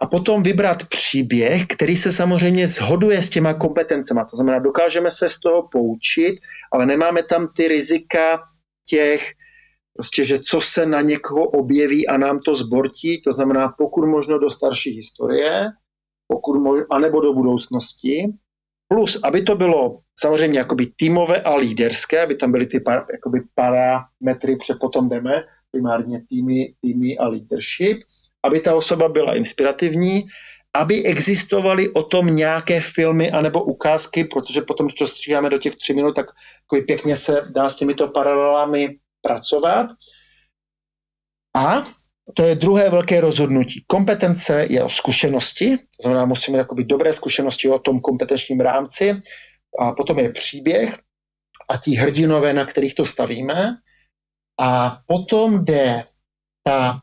C: a potom vybrat příběh, který se samozřejmě zhoduje s těma kompetencema. To znamená, dokážeme se z toho poučit, ale nemáme tam ty rizika těch, prostě, že co se na někoho objeví a nám to zbortí, to znamená pokud možno do starší historie, pokud možno, anebo do budoucnosti, plus, aby to bylo samozřejmě jakoby týmové a líderské, aby tam byly ty par, jakoby parametry, protože potom jdeme, primárně týmy, týmy a leadership, aby ta osoba byla inspirativní, aby existovaly o tom nějaké filmy anebo ukázky, protože potom, když to stříháme do těch tři minut, tak pěkně se dá s těmito paralelami pracovat. A to je druhé velké rozhodnutí. Kompetence je o zkušenosti, to znamená, musíme mít dobré zkušenosti o tom kompetenčním rámci, a potom je příběh a ti hrdinové, na kterých to stavíme. A potom jde ta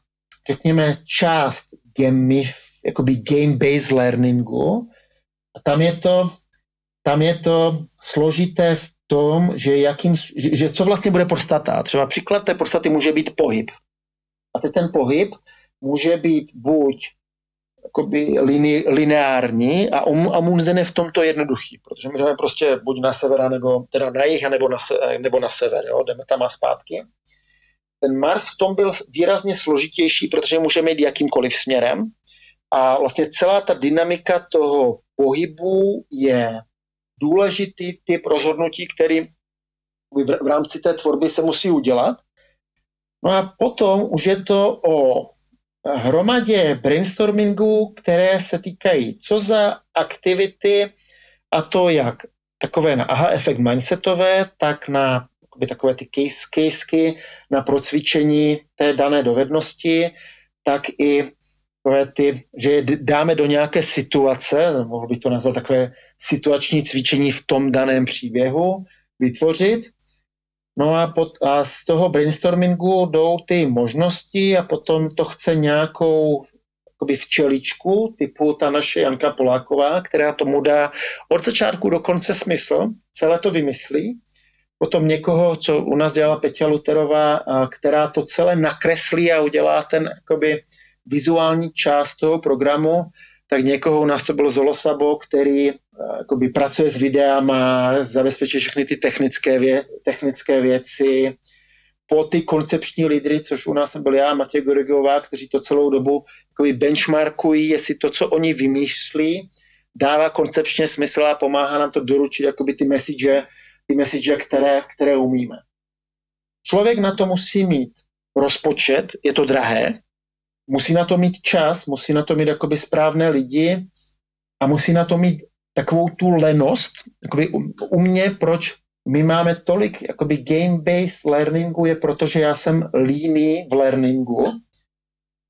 C: řekněme, část game, jakoby game-based learningu. A tam je to, tam je to složité v tom, že, jakým, že, že co vlastně bude podstata. Třeba příklad té podstaty může být pohyb. A teď ten pohyb může být buď jakoby line, lineární a, um, a Munzen je v tomto jednoduchý, protože můžeme prostě buď na sever, nebo teda na jih, nebo na, nebo na sever, jo? jdeme tam a zpátky. Ten Mars v tom byl výrazně složitější, protože může jít jakýmkoliv směrem a vlastně celá ta dynamika toho pohybu je důležitý typ rozhodnutí, který v rámci té tvorby se musí udělat. No a potom už je to o hromadě brainstormingu, které se týkají co za aktivity a to jak takové na aha efekt mindsetové, tak na takové ty case, casey na procvičení té dané dovednosti, tak i takové ty, že je dáme do nějaké situace, mohl bych to nazvat takové situační cvičení v tom daném příběhu, vytvořit. No a, pod, a z toho brainstormingu jdou ty možnosti a potom to chce nějakou jakoby včeličku typu ta naše Janka Poláková, která tomu dá od začátku do konce smysl, celé to vymyslí. Potom někoho, co u nás dělala Peťa Luterová, která to celé nakreslí a udělá ten jakoby, vizuální část toho programu, tak někoho u nás to byl Zolosabo, který jakoby, pracuje s videama, zabezpečuje všechny ty technické, vě, technické věci, po ty koncepční lídry, což u nás byl já, Matěj Gorigová, kteří to celou dobu jakoby benchmarkují, jestli to, co oni vymýšlí, dává koncepčně smysl a pomáhá nám to doručit jakoby ty message ty message, které, které umíme. Člověk na to musí mít rozpočet, je to drahé, musí na to mít čas, musí na to mít jakoby správné lidi a musí na to mít takovou tu lenost. Jakoby u, mě, proč my máme tolik jakoby game-based learningu, je proto, že já jsem líný v learningu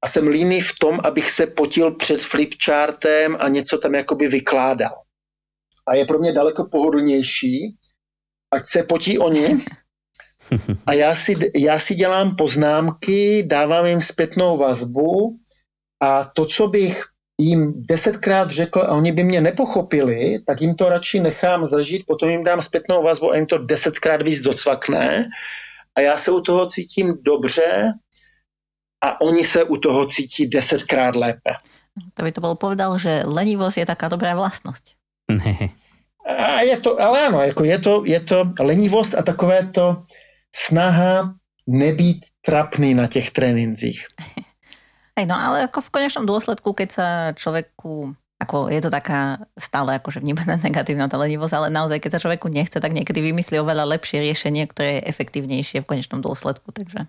C: a jsem líný v tom, abych se potil před flipchartem a něco tam jakoby vykládal. A je pro mě daleko pohodlnější, ať se potí oni. A já si, já si dělám poznámky, dávám jim zpětnou vazbu a to, co bych jim desetkrát řekl a oni by mě nepochopili, tak jim to radši nechám zažít, potom jim dám zpětnou vazbu a jim to desetkrát víc docvakne a já se u toho cítím dobře a oni se u toho cítí desetkrát lépe.
B: To by to bol povedal, že lenivosť je taká dobrá vlastnosť.
C: Ne. A je to, ale ano, jako je, to, je to lenivost a takové to snaha nebýt trapný na těch trénincích.
B: Hej, no ale ako v konečnom dôsledku, keď sa človeku ako je to taká stále akože vnímaná negatívna tá lenivosť, ale naozaj, keď sa človeku nechce, tak niekedy vymyslí oveľa lepšie riešenie, ktoré je efektívnejšie v konečnom dôsledku. Takže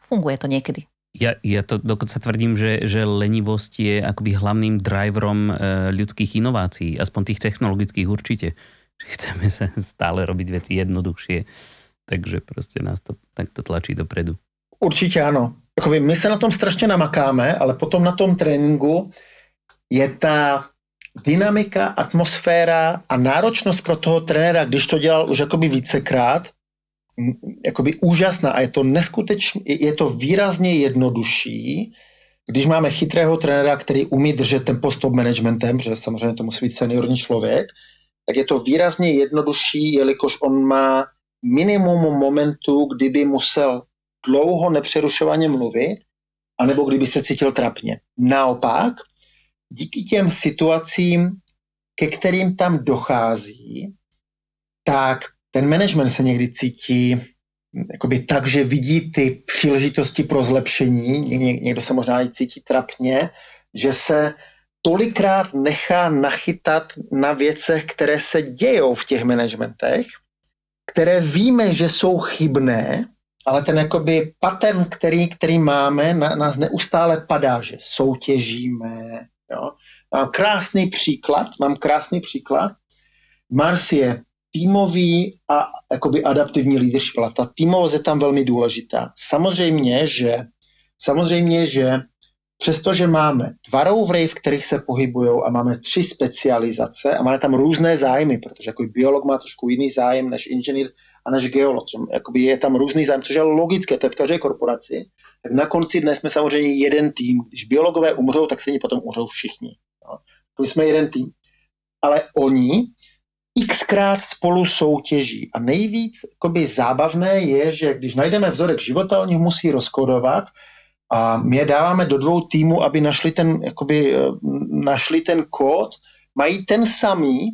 B: funguje to niekedy.
A: Ja, ja to dokonca tvrdím, že, že lenivosť je akoby hlavným driverom e, ľudských inovácií, aspoň tých technologických určite. Chceme sa stále robiť veci jednoduchšie, takže prostě nás to takto tlačí dopredu.
C: Určitě ano. Jakoby my se na tom strašně namakáme, ale potom na tom tréninku je ta dynamika, atmosféra a náročnost pro toho trenéra, když to dělal už jakoby vícekrát, jakoby úžasná a je to neskutečně, je to výrazně jednodušší, když máme chytrého trenéra, který umí držet ten postup managementem, protože samozřejmě to musí být seniorní člověk, tak je to výrazně jednodušší, jelikož on má minimum momentu, kdyby musel dlouho nepřerušovaně mluvit, anebo kdyby se cítil trapně. Naopak, díky těm situacím, ke kterým tam dochází, tak ten management se někdy cítí jakoby tak, že vidí ty příležitosti pro zlepšení, někdo se možná i cítí trapně, že se tolikrát nechá nachytat na věcech, které se dějou v těch managementech, které víme, že jsou chybné, ale ten jakoby pattern, který, který máme, na, nás neustále padá, že soutěžíme. Jo. Mám krásný příklad, mám krásný příklad. Mars je týmový a jakoby adaptivní leadership. Ta týmovost je tam velmi důležitá. Samozřejmě, že, samozřejmě, že přestože máme dva rovery, v kterých se pohybují a máme tři specializace a máme tam různé zájmy, protože jako biolog má trošku jiný zájem než inženýr a než geolog. Jakoby je tam různý zájem, což je logické, to je v každé korporaci. Tak na konci dne jsme samozřejmě jeden tým. Když biologové umřou, tak stejně potom umřou všichni. No. My jsme jeden tým. Ale oni xkrát spolu soutěží. A nejvíc jakoby, zábavné je, že když najdeme vzorek života, oni musí rozkodovat a my je dáváme do dvou týmů, aby našli ten, jakoby, eh, našli ten kód, mají ten samý,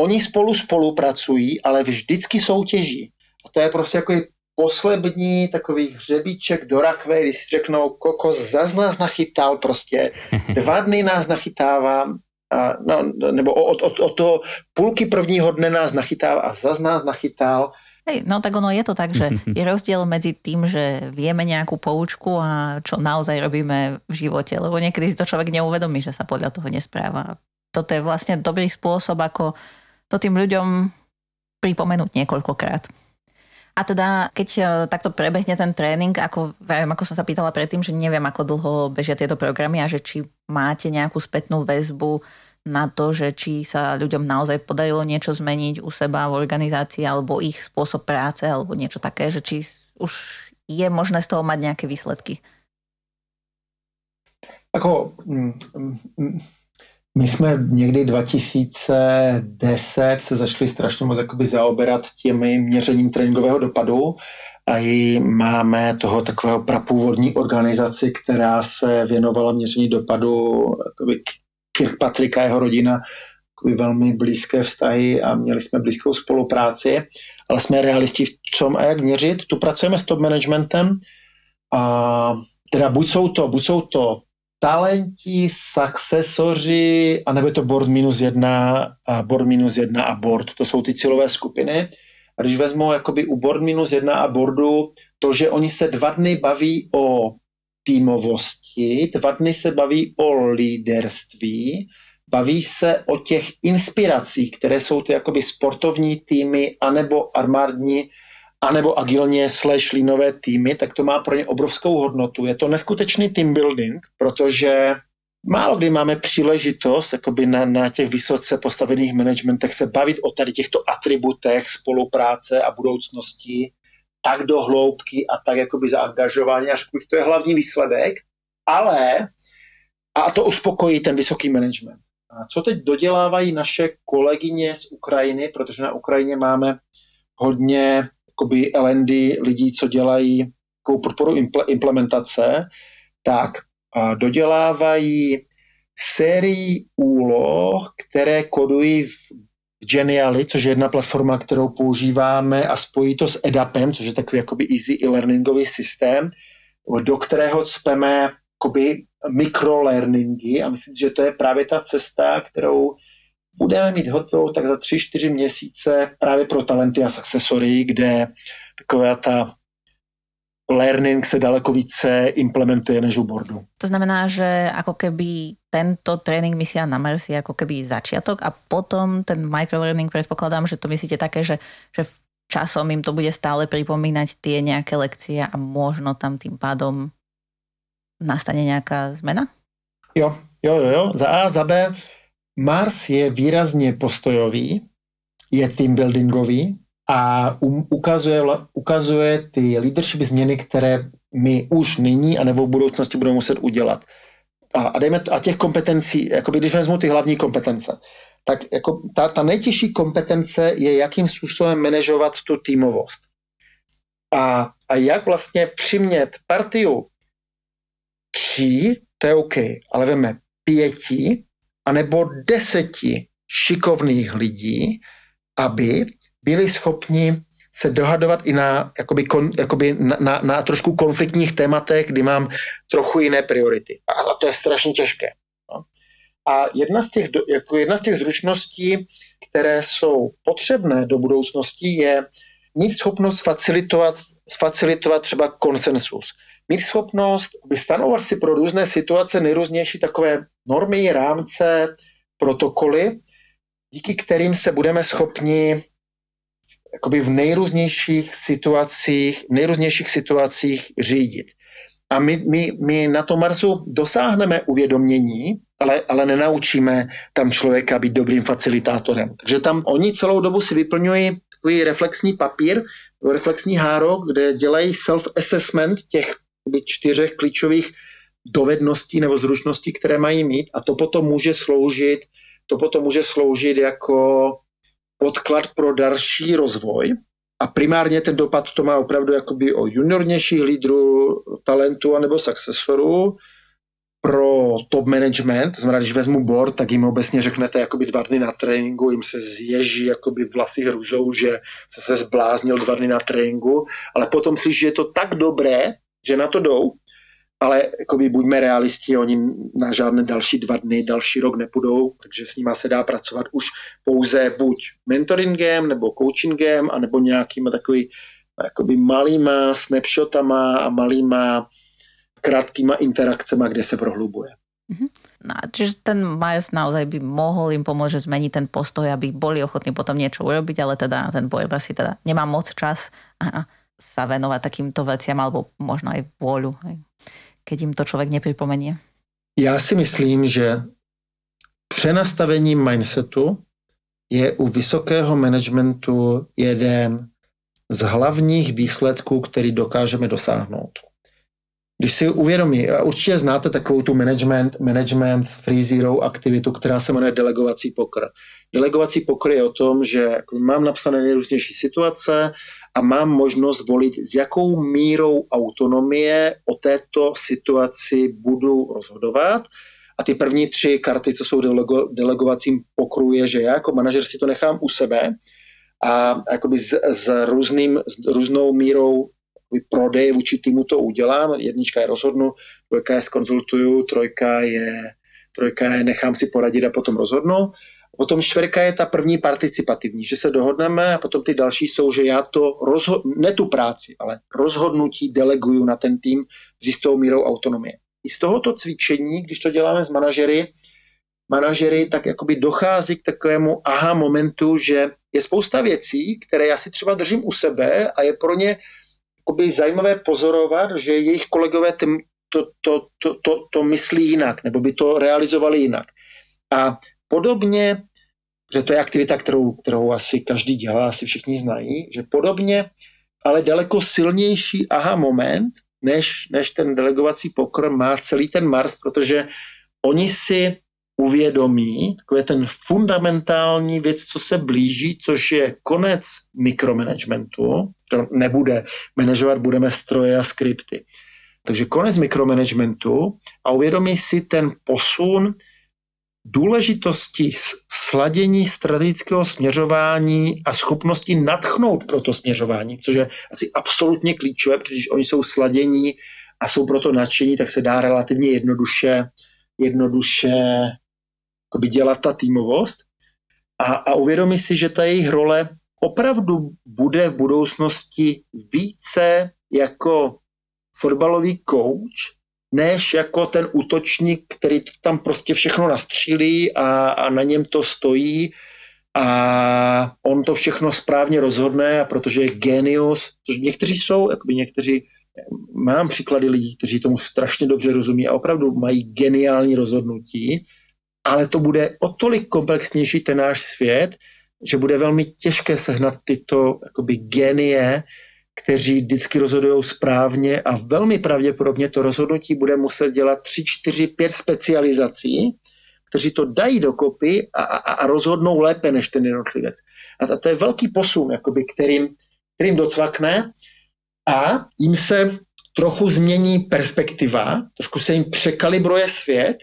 C: oni spolu spolupracují, ale vždycky soutěží. A to je prostě jako poslední takový hřebíček do rakve, když si řeknou, kokos zas nás nachytal prostě, dva dny nás nachytává, a, no, nebo od, od, od toho půlky prvního dne nás nachytával a zas nás nachytal.
B: Hej, no tak ono je to tak, že je rozdiel medzi tým, že vieme nejakú poučku a čo naozaj robíme v živote, lebo niekedy si to človek neuvedomí, že sa podľa toho nespráva. Toto je vlastne dobrý spôsob, ako to tým ľuďom pripomenúť niekoľkokrát. A teda, keď e, takto prebehne ten tréning, ako, viem, ako som sa pýtala predtým, že neviem, ako dlho bežia tieto programy a že či máte nejakú spätnú väzbu na to, že či sa ľuďom naozaj podarilo niečo zmeniť u seba v organizácii alebo ich spôsob práce alebo niečo také, že či už je možné z toho mať nejaké výsledky.
C: Ako, mm, mm, my jsme někdy 2010 se začali strašně moc jakoby zaoberat těmi měřením tréninkového dopadu a i máme toho takového prapůvodní organizaci, která se věnovala měření dopadu Kirkpatricka a jeho rodina velmi blízké vztahy a měli jsme blízkou spolupráci, ale jsme realisti v čem a jak měřit. Tu pracujeme s top managementem a teda buď jsou to, buď jsou to talenti, successoři, anebo je to board minus jedna, a board minus jedna a board. To jsou ty cílové skupiny. A když vezmu jakoby u board minus jedna a boardu to, že oni se dva dny baví o týmovosti, dva dny se baví o líderství, baví se o těch inspiracích, které jsou ty jakoby sportovní týmy anebo armádní anebo agilně slash línové týmy, tak to má pro ně obrovskou hodnotu. Je to neskutečný team building, protože málo kdy máme příležitost jakoby na, na těch vysoce postavených managementech se bavit o tady těchto atributech spolupráce a budoucnosti tak do hloubky a tak jakoby zaangažování, až to je hlavní výsledek, ale a to uspokojí ten vysoký management. A co teď dodělávají naše kolegyně z Ukrajiny, protože na Ukrajině máme hodně jakoby LND lidí, co dělají takovou podporu implementace, tak dodělávají sérii úloh, které kodují v Geniali, což je jedna platforma, kterou používáme a spojí to s EDAPem, což je takový jakoby easy e-learningový systém, do kterého cpeme jakoby mikrolearningy. A myslím, že to je právě ta cesta, kterou budeme mít hotovou tak za 3-4 měsíce právě pro talenty a successory, kde taková ta learning se daleko více implementuje než u boardu.
B: To znamená, že ako keby tento tréning misia na Mars je ako keby začiatok a potom ten microlearning predpokladám, že to myslíte také, že, že časom im to bude stále pripomínať tie nejaké lekcie a možno tam tým pádom nastane nejaká zmena?
C: Jo, jo, jo, jo. Za A, za B. Mars je výrazně postojový, je team buildingový, a um, ukazuje, ukazuje ty leadership změny, které my už nyní a nebo v budoucnosti budeme muset udělat. A, a, dejme, a těch kompetencí, jakoby, když vezmu ty hlavní kompetence, tak jako ta, ta nejtěžší kompetence je, jakým způsobem manažovat tu týmovost. A, a jak vlastně přimět partiu tří, to je OK, ale veme pěti anebo deseti šikovných lidí, aby byli schopni se dohadovat i na, jakoby, kon, jakoby na, na, na trošku konfliktních tématech, kdy mám trochu jiné priority. A to je strašně těžké. No. A jedna z, těch, jako jedna z těch zručností, které jsou potřebné do budoucnosti, je mít schopnost facilitovat, facilitovat třeba konsensus. Mít schopnost vystanovat si pro různé situace nejrůznější takové normy, rámce, protokoly, díky kterým se budeme schopni jakoby v nejrůznějších situacích, nejrůznějších situacích řídit. A my, my, my na tom Marsu dosáhneme uvědomění, ale, ale nenaučíme tam člověka být dobrým facilitátorem. Takže tam oni celou dobu si vyplňují takový reflexní papír, reflexní háro, kde dělají self-assessment těch čtyřech klíčových dovedností nebo zručností, které mají mít a to potom může sloužit, to potom může sloužit jako podklad pro další rozvoj. A primárně ten dopad to má opravdu jakoby o juniornějších lídrů, talentu anebo successorů pro top management, to znamená, když vezmu board, tak jim obecně řeknete jakoby dva dny na tréninku, jim se zježí jakoby vlasy hruzou, že se se zbláznil dva dny na tréninku, ale potom si, že je to tak dobré, že na to jdou, ale jakoby buďme realisti, oni na žádné další dva dny, další rok nepůjdou, takže s nima se dá pracovat už pouze buď mentoringem, nebo coachingem, anebo nějakýma takový jakoby malýma snapshotama a malýma krátkýma interakcemi, kde se prohlubuje.
B: Mm-hmm. No, čiže ten Miles naozaj by mohol im pomôcť, že zmení ten postoj, aby boli ochotní potom niečo urobiť, ale teda ten boj asi teda nemá moc čas a sa venovať takýmto veciam, alebo možno aj vôľu. Keď im to člověk nepripomenie?
C: Já si myslím, že přenastavení mindsetu je u vysokého managementu jeden z hlavních výsledků, který dokážeme dosáhnout. Když si uvědomí, určitě znáte takovou tu management, management free zero aktivitu, která se jmenuje delegovací pokr. Delegovací pokr je o tom, že jako mám napsané nejrůznější situace a mám možnost volit, s jakou mírou autonomie o této situaci budu rozhodovat. A ty první tři karty, co jsou delego, delegovacím pokru, je, že já jako manažer si to nechám u sebe a jakoby s, s, různým, s různou mírou prodej vůči týmu to udělám. Jednička je rozhodnu, dvojka je skonzultuju, trojka je, trojka je nechám si poradit a potom rozhodnu. Potom čtvrka je ta první participativní, že se dohodneme a potom ty další jsou, že já to rozhod, ne tu práci, ale rozhodnutí deleguju na ten tým s jistou mírou autonomie. I z tohoto cvičení, když to děláme s manažery, manažery, tak jakoby dochází k takovému aha momentu, že je spousta věcí, které já si třeba držím u sebe a je pro ně jakoby zajímavé pozorovat, že jejich kolegové to, to, to, to, to myslí jinak, nebo by to realizovali jinak. A podobně, že to je aktivita, kterou, kterou asi každý dělá, asi všichni znají, že podobně, ale daleko silnější aha moment, než, než ten delegovací pokr má celý ten Mars, protože oni si uvědomí, takové ten fundamentální věc, co se blíží, což je konec mikromanagementu, to nebude manažovat, budeme stroje a skripty. Takže konec mikromanagementu a uvědomí si ten posun důležitosti sladění strategického směřování a schopnosti natchnout pro to směřování, což je asi absolutně klíčové, protože oni jsou sladění a jsou proto nadšení, tak se dá relativně jednoduše, jednoduše dělat ta týmovost. A, a uvědomí si, že ta jejich role opravdu bude v budoucnosti více jako fotbalový coach, než jako ten útočník, který tam prostě všechno nastřílí a, a na něm to stojí a on to všechno správně rozhodne a protože je genius, což někteří jsou, jakoby někteří, mám příklady lidí, kteří tomu strašně dobře rozumí a opravdu mají geniální rozhodnutí, ale to bude o tolik komplexnější ten náš svět, že bude velmi těžké sehnat tyto jakoby genie, kteří vždycky rozhodují správně a velmi pravděpodobně to rozhodnutí bude muset dělat 3, 4, 5 specializací, kteří to dají dokopy a, a, a rozhodnou lépe než ten jednotlivec. A to je velký posun, jakoby, kterým, kterým docvakne a jim se trochu změní perspektiva, trošku se jim překalibruje svět,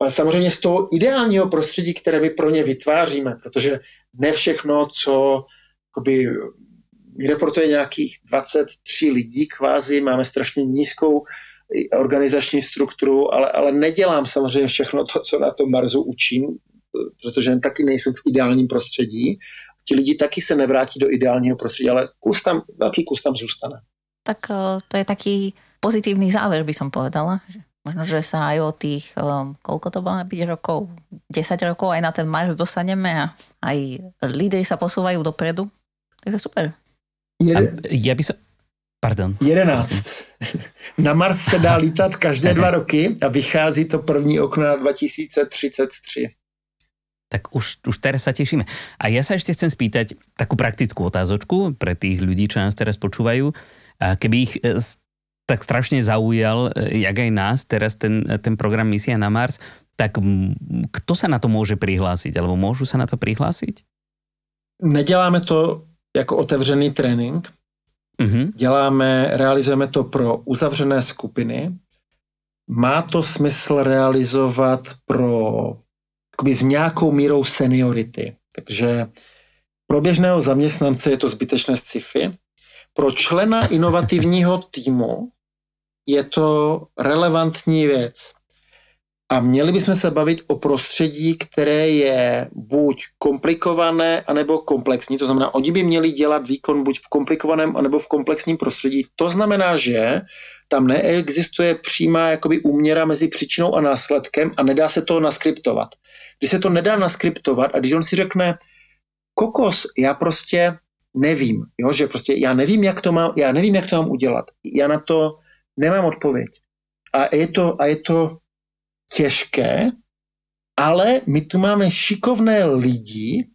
C: ale samozřejmě z toho ideálního prostředí, které my pro ně vytváříme, protože ne všechno, co jakoby, reportuje nějakých 23 lidí kvázi, máme strašně nízkou organizační strukturu, ale, ale nedělám samozřejmě všechno to, co na tom Marsu učím, protože taky nejsem v ideálním prostředí. Ti lidi taky se nevrátí do ideálního prostředí, ale kus tam, velký kus tam zůstane.
B: Tak eh, to je taký pozitívny záver, by som povedala. Možno, že sa aj o tých, um, koľko to má byť rokov, 10 rokov aj na ten Mars dostaneme a aj lídry sa posúvajú dopredu. Takže super.
A: Jeden, ja by som... Pardon.
C: 11. Na Mars se dá lítat každé dva roky a vychází to první okno na 2033.
A: Tak už, už teraz sa tešíme. A ja sa ešte chcem spýtať takú praktickú otázočku pre tých ľudí, čo nás teraz počúvajú. Keby ich e, tak strašne zaujal, e, jak aj nás, teraz ten, ten program Misia na Mars, tak kto sa na to môže prihlásiť? Alebo môžu sa na to prihlásiť?
C: Neděláme to jako otevřený trénink. Mm-hmm. Děláme, realizujeme to pro uzavřené skupiny. Má to smysl realizovat pro s nějakou mírou seniority. Takže pro běžného zaměstnance je to zbytečné sci-fi. Pro člena inovativního týmu je to relevantní věc. A měli bychom se bavit o prostředí, které je buď komplikované, anebo komplexní. To znamená, oni by měli dělat výkon buď v komplikovaném, anebo v komplexním prostředí. To znamená, že tam neexistuje přímá jakoby úměra mezi příčinou a následkem a nedá se to naskriptovat. Když se to nedá naskriptovat a když on si řekne, kokos, já prostě nevím, jo, že prostě já nevím, jak to mám, já nevím, jak to mám udělat. Já na to nemám odpověď. A je to, a je to těžké, ale my tu máme šikovné lidi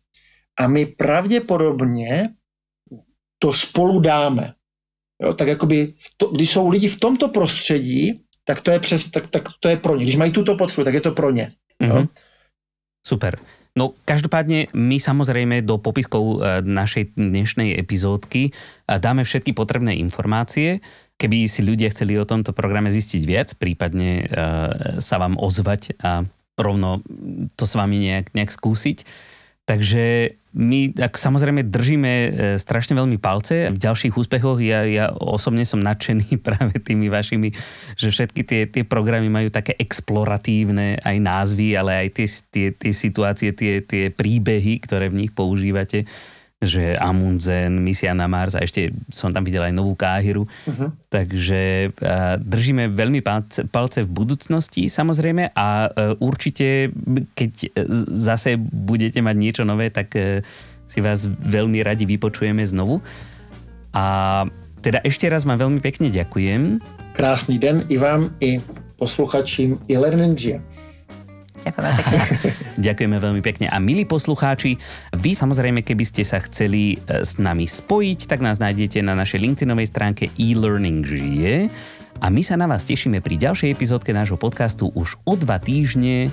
C: a my pravděpodobně to spolu dáme. Jo, tak jakoby, to, když jsou lidi v tomto prostředí, tak to je, přes, tak, tak to je pro ně. Když mají tuto potřebu, tak je to pro ně. Mm-hmm.
A: Super. No každopádne my samozrejme do popiskov e, našej dnešnej epizódky e, dáme všetky potrebné informácie. Keby si ľudia chceli o tomto programe zistiť viac, prípadne e, sa vám ozvať a rovno to s vami nejak, nejak skúsiť, Takže my tak samozrejme držíme e, strašne veľmi palce v ďalších úspechoch. Ja, ja osobne som nadšený práve tými vašimi, že všetky tie, tie programy majú také exploratívne aj názvy, ale aj tie, tie, tie situácie, tie, tie príbehy, ktoré v nich používate že Amundsen, misia na Mars a ešte som tam videl aj novú Káhiru. Uh-huh. Takže uh, držíme veľmi palce, palce v budúcnosti samozrejme a uh, určite, keď zase budete mať niečo nové, tak si vás veľmi radi vypočujeme znovu. A teda ešte raz vám veľmi pekne ďakujem.
C: Krásný den i vám, i posluchačím, i Learning
B: Ďakujeme pekne.
A: Ďakujeme veľmi pekne. A milí poslucháči, vy samozrejme, keby ste sa chceli e, s nami spojiť, tak nás nájdete na našej LinkedInovej stránke e-learning žije. A my sa na vás tešíme pri ďalšej epizódke nášho podcastu už o dva týždne.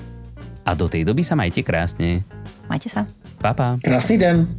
A: A do tej doby sa majte krásne.
B: Majte sa.
A: Pa, pa.
C: Krásny den.